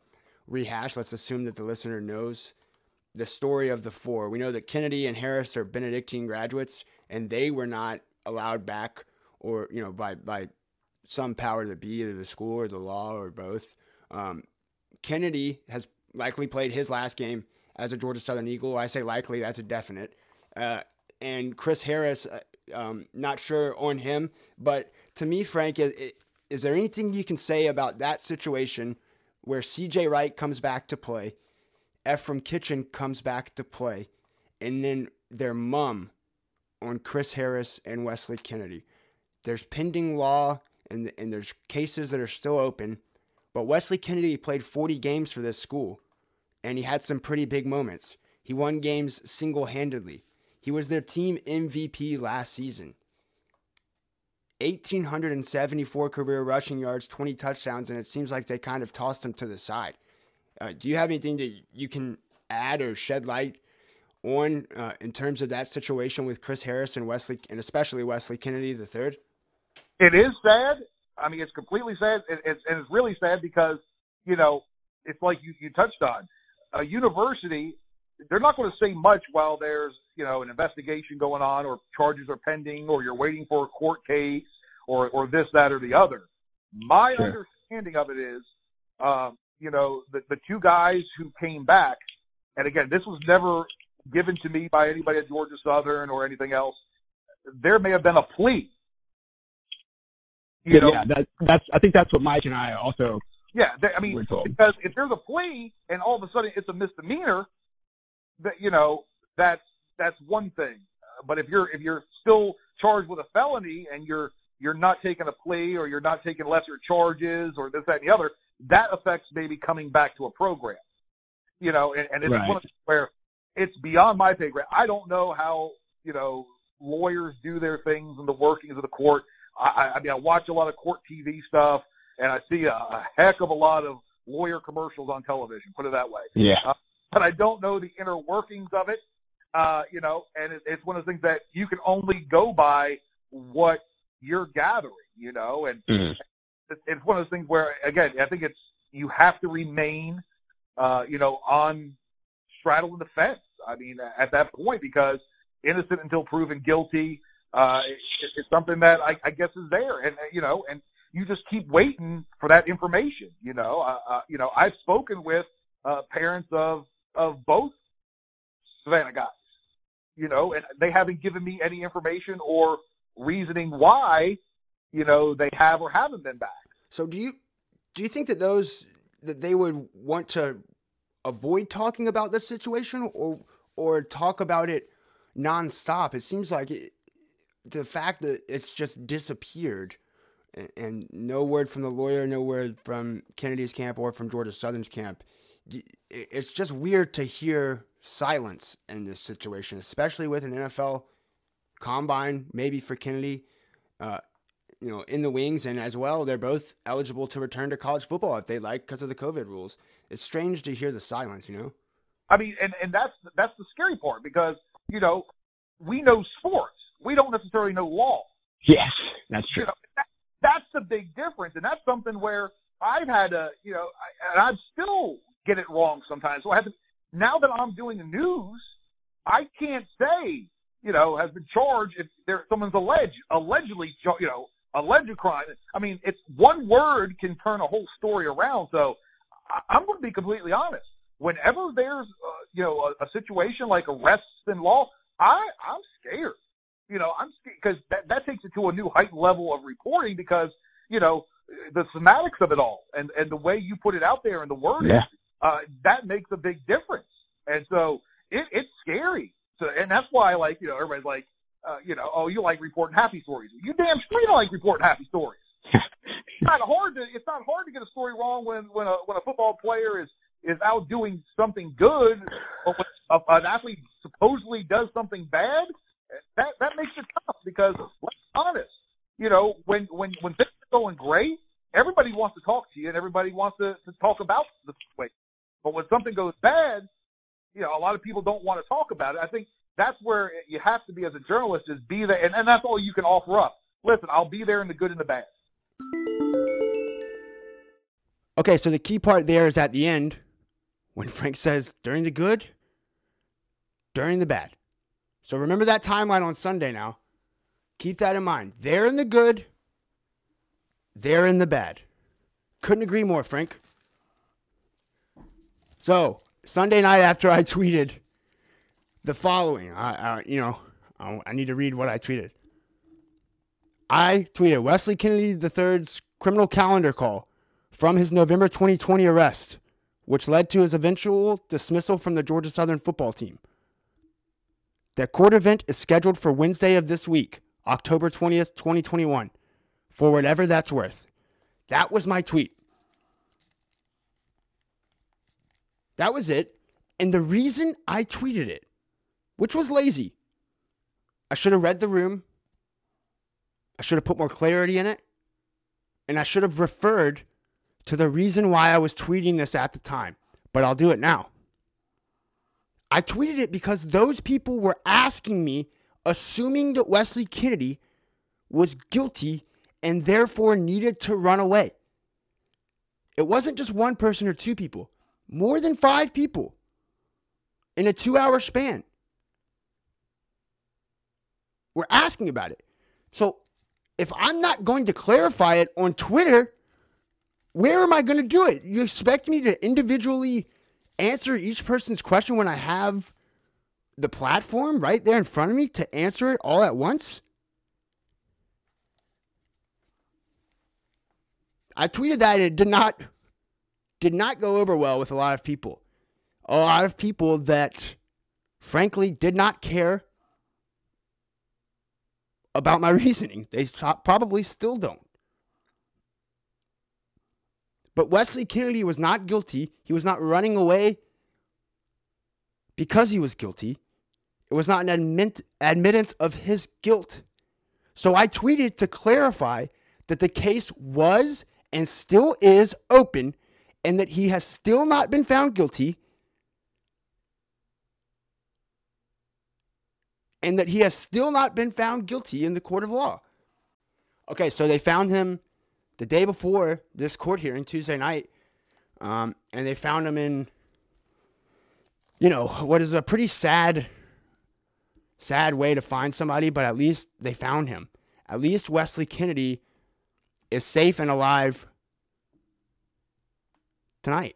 Speaker 1: rehash. Let's assume that the listener knows the story of the four. We know that Kennedy and Harris are Benedictine graduates, and they were not allowed back, or you know, by by some power that be, either the school or the law or both. Um, Kennedy has likely played his last game as a Georgia Southern Eagle. I say likely, that's a definite. Uh, and Chris Harris, uh, um, not sure on him, but to me, Frank, is there anything you can say about that situation where CJ Wright comes back to play, Ephraim Kitchen comes back to play, and then their mum on Chris Harris and Wesley Kennedy? There's pending law and, and there's cases that are still open, but Wesley Kennedy played 40 games for this school, and he had some pretty big moments. He won games single handedly. He was their team MVP last season. 1,874 career rushing yards, 20 touchdowns, and it seems like they kind of tossed him to the side. Uh, do you have anything that you can add or shed light on uh, in terms of that situation with Chris Harris and Wesley, and especially Wesley Kennedy the third?
Speaker 6: It is sad. I mean, it's completely sad, and it's, and it's really sad because you know it's like you, you touched on a university. They're not going to say much while there's you know an investigation going on, or charges are pending, or you're waiting for a court case, or or this, that, or the other. My
Speaker 1: Sure.
Speaker 6: understanding of it is, um, you know, the the two guys who came back, and again, this was never given to me by anybody at Georgia Southern or anything else. There may have been a plea. You
Speaker 7: Yeah,
Speaker 6: know,
Speaker 7: yeah, that, that's. I think that's what Mike and I also
Speaker 6: Yeah, they, I mean, because if there's a plea and all of a sudden it's a misdemeanor, that you know that's that's one thing. Uh, But if you're if you're still charged with a felony and you're you're not taking a plea or you're not taking lesser charges or this that and the other, that affects maybe coming back to a program. You know, and, and it's
Speaker 7: Right.
Speaker 6: one of where it's beyond my pay grade. I don't know how you know lawyers do their things and the workings of the court. I, I- mean, I watch a lot of court TV stuff, and I see a, a heck of a lot of lawyer commercials on television. Put it that way.
Speaker 7: Yeah.
Speaker 6: But I don't know the inner workings of it. Uh, you know, and it, it's one of the things that you can only go by what you're gathering. You know, and
Speaker 7: Mhm.
Speaker 6: it's, it's one of those things where, again, I think it's you have to remain, uh, you know, on straddling the fence. I mean, at that point, because innocent until proven guilty, uh, it, it's something that I, I guess is there, and you know, and you just keep waiting for that information. You know, uh, uh, you know, I've spoken with uh, parents of of both Savannah guys, you know, and they haven't given me any information or reasoning why, you know, they have or haven't been back.
Speaker 1: So do you do you think that those that they would want to avoid talking about this situation or or talk about it nonstop? It seems like it, the fact that it's just disappeared and, and no word from the lawyer, no word from Kennedy's camp or from Georgia Southern's camp it's just weird to hear silence in this situation, especially with an NFL combine, maybe for Kennedy, uh, you know, in the wings, and as well, they're both eligible to return to college football if they like because of the COVID rules. It's strange to hear the silence, you know.
Speaker 6: I mean, and, and that's that's the scary part because you know we know sports, we don't necessarily know law.
Speaker 7: Yes, that's true.
Speaker 6: You know, that, that's the big difference, and that's something where I've had to, you know, I, and I still get it wrong sometimes. So I have to. Now that I'm doing the news, I can't say, you know, has been charged if there someone's alleged allegedly, you know, alleged crime. I mean, it's one word can turn a whole story around. So I'm going to be completely honest. Whenever there's, uh, you know, a, a situation like arrests and law, I I'm scared. You know, I'm scared because that that takes it to a new heightened level of reporting because you know the semantics of it all and and the way you put it out there and the wording
Speaker 7: Yeah.
Speaker 6: uh, that makes a big difference. And so it, it's scary. So and that's why like you know everybody's like uh, you know oh you like reporting happy stories. You damn straight like reporting happy stories. it's not hard to it's not hard to get a story wrong when when a when a football player is is out doing something good, but when a, an athlete supposedly does something bad. That that makes it tough because let's be honest, you know when when when things are going great, everybody wants to talk to you and everybody wants to, to talk about the situation. But when something goes bad, you know, a lot of people don't want to talk about it. I think that's where you have to be as a journalist is be there, and, and that's all you can offer up. Listen, I'll be there in the good and the bad.
Speaker 1: Okay, so the key part there is at the end when Frank says during the good, during the bad. So remember that timeline on Sunday now. Keep that in mind. They're in the good, they're in the bad. Couldn't agree more, Frank. So, Sunday night after I tweeted the following, I, I you know, I, I need to read what I tweeted. I tweeted Wesley Kennedy III's criminal calendar call from his November 2020 arrest, which led to his eventual dismissal from the Georgia Southern football team. The court event is scheduled for Wednesday of this week, October 20th, 2021, for whatever that's worth. That was my tweet. That was it. And the reason I tweeted it, which was lazy, I should have read the room, I should have put more clarity in it, and I should have referred to the reason why I was tweeting this at the time, but I'll do it now. I tweeted it because those people were asking me, assuming that Wesley Kennedy was guilty and therefore needed to run away. It wasn't just one person or two people, more than five people in a two hour span. We're asking about it. So if I'm not going to clarify it on Twitter, where am I going to do it? You expect me to individually answer each person's question when I have the platform right there in front of me to answer it all at once? I tweeted that and it did not did not go over well with a lot of people. A lot of people that frankly did not care about my reasoning. They probably still don't. But Wesley Kennedy was not guilty. He was not running away because he was guilty. It was not an admit- admittance of his guilt. So I tweeted to clarify that the case was and still is open and that he has still not been found guilty and that he has still not been found guilty in the court of law. Okay, so they found him the day before this court hearing, Tuesday night, um, and they found him in, you know, what is a pretty sad, sad way to find somebody, but at least they found him. At least Wesley Kennedy is safe and alive tonight.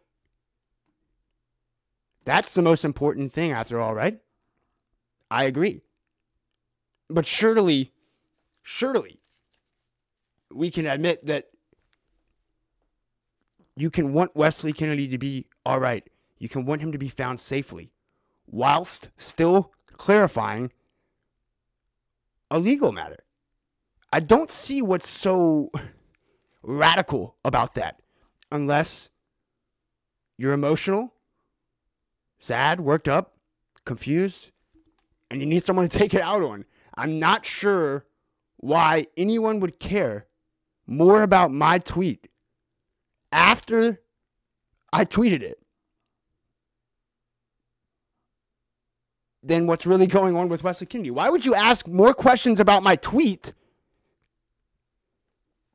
Speaker 1: That's the most important thing, after all, right? I agree. But surely, surely, we can admit that you can want Wesley Kennedy to be all right. You can want him to be found safely, whilst still clarifying a legal matter. I don't see what's so radical about that unless you're emotional sad, worked up, confused, and you need someone to take it out on. I'm not sure why anyone would care more about my tweet after I tweeted it than what's really going on with Wesley Kennedy. Why would you ask more questions about my tweet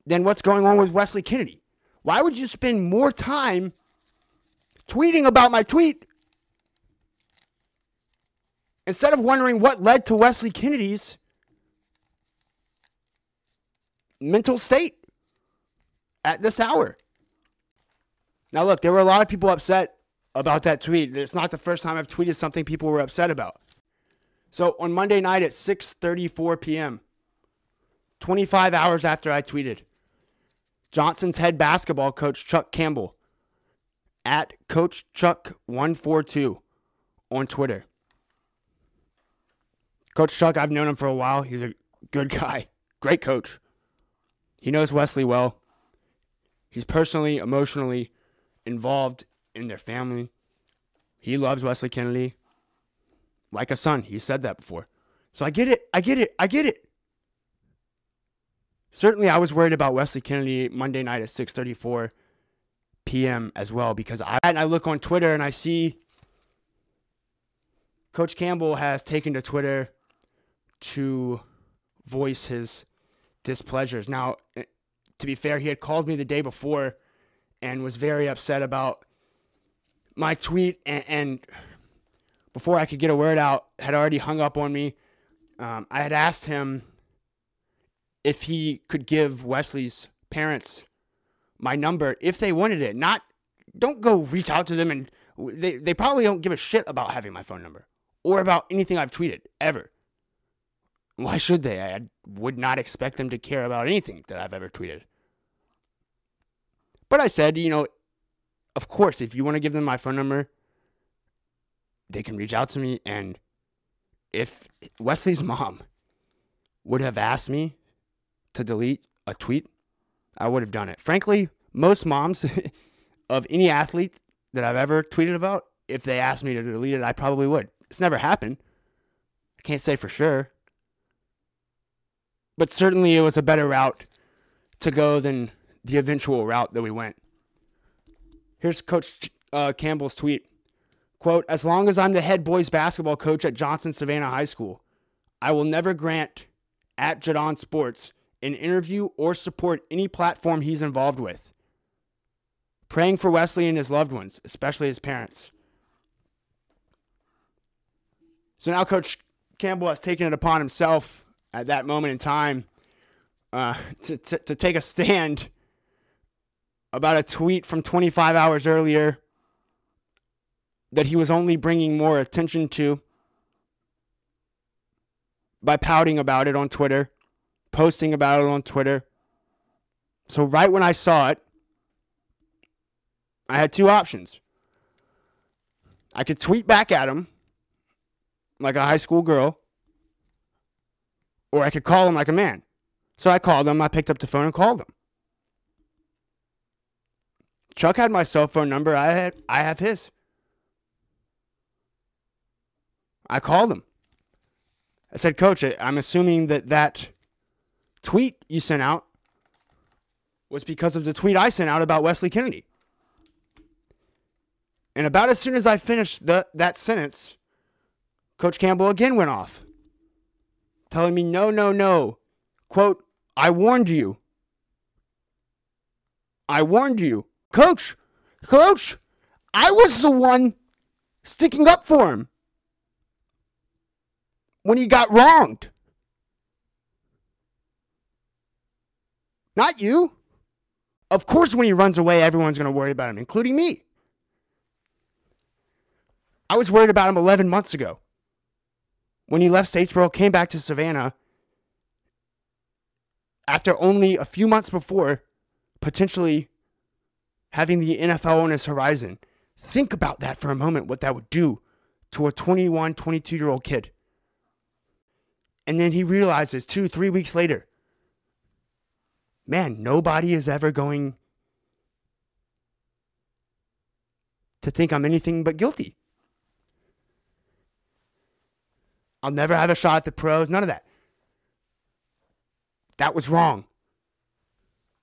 Speaker 1: than what's going on with Wesley Kennedy? Why would you spend more time tweeting about my tweet instead of wondering what led to Wesley Kennedy's mental state at this hour? Now, look, there were a lot of people upset about that tweet. It's not the first time I've tweeted something people were upset about. So on Monday night at 6:34 p.m., 25 hours after I tweeted, Johnson's head basketball coach Chuck Campbell at Coach Chuck 142 on Twitter. Coach Chuck, I've known him for a while. He's a good guy, great coach. He knows Wesley well. He's personally, emotionally involved in their family. He loves Wesley Kennedy like a son. He said that before. So I get it. I get it. I get it. Certainly, I was worried about Wesley Kennedy Monday night at 6:34 p.m. as well because I and I look on Twitter and I see Coach Campbell has taken to Twitter to voice his displeasures. Now, eh, to be fair, he had called me the day before and was very upset about my tweet and, and before I could get a word out had already hung up on me. Um, I had asked him if he could give Wesley's parents my number if they wanted it. Not don't go reach out to them and they they probably don't give a shit about having my phone number or about anything I've tweeted ever. Why should they? I would not expect them to care about anything that I've ever tweeted. But I said, you know, of course, if you want to give them my phone number, they can reach out to me. And if Wesley's mom would have asked me to delete a tweet, I would have done it. Frankly, most moms of any athlete that I've ever tweeted about, if they asked me to delete it, I probably would. It's never happened. I can't say for sure. But certainly it was a better route to go than the eventual route that we went. Here's Coach uh, Campbell's tweet. Quote, as long as I'm the head boys basketball coach at Johnson Savannah High School, I will never grant at Jaudon Sports an interview or support any platform he's involved with. Praying for Wesley and his loved ones, especially his parents. So now Coach Campbell has taken it upon himself at that moment in time uh, to, to, to take a stand about a tweet from 25 hours earlier that he was only bringing more attention to by pouting about it on Twitter, posting about it on Twitter. So, right when I saw it, I had two options. I could tweet back at him like a high school girl, or I could call him like a man. So I called him, I picked up the phone and called him. Chuck had my cell phone number, I had I have his. I called him. I said, Coach, I'm assuming that that tweet you sent out was because of the tweet I sent out about Wesley Kennedy. And about as soon as I finished the, that sentence, Coach Campbell again went off, telling me, no, no, no. Quote, I warned you. I warned you. Coach, coach, I was the one sticking up for him when he got wronged. Not you. Of course, when he runs away, everyone's going to worry about him, including me. I was worried about him 11 months ago. When he left Statesboro, came back to Savannah after only a few months before potentially having the NFL on his horizon. Think about that for a moment, what that would do to a 21, 22 year old kid. And then he realizes two, three weeks later, man, nobody is ever going to think I'm anything but guilty. I'll never have a shot at the pros. None of that. That was wrong.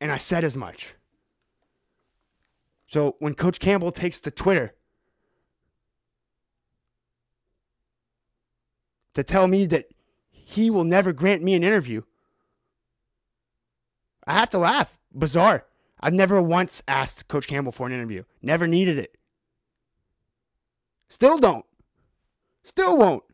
Speaker 1: And I said as much. So when Coach Campbell takes to Twitter to tell me that he will never grant me an interview, I have to laugh. Bizarre. I've never once asked Coach Campbell for an interview. Never needed it. Still don't. Still won't.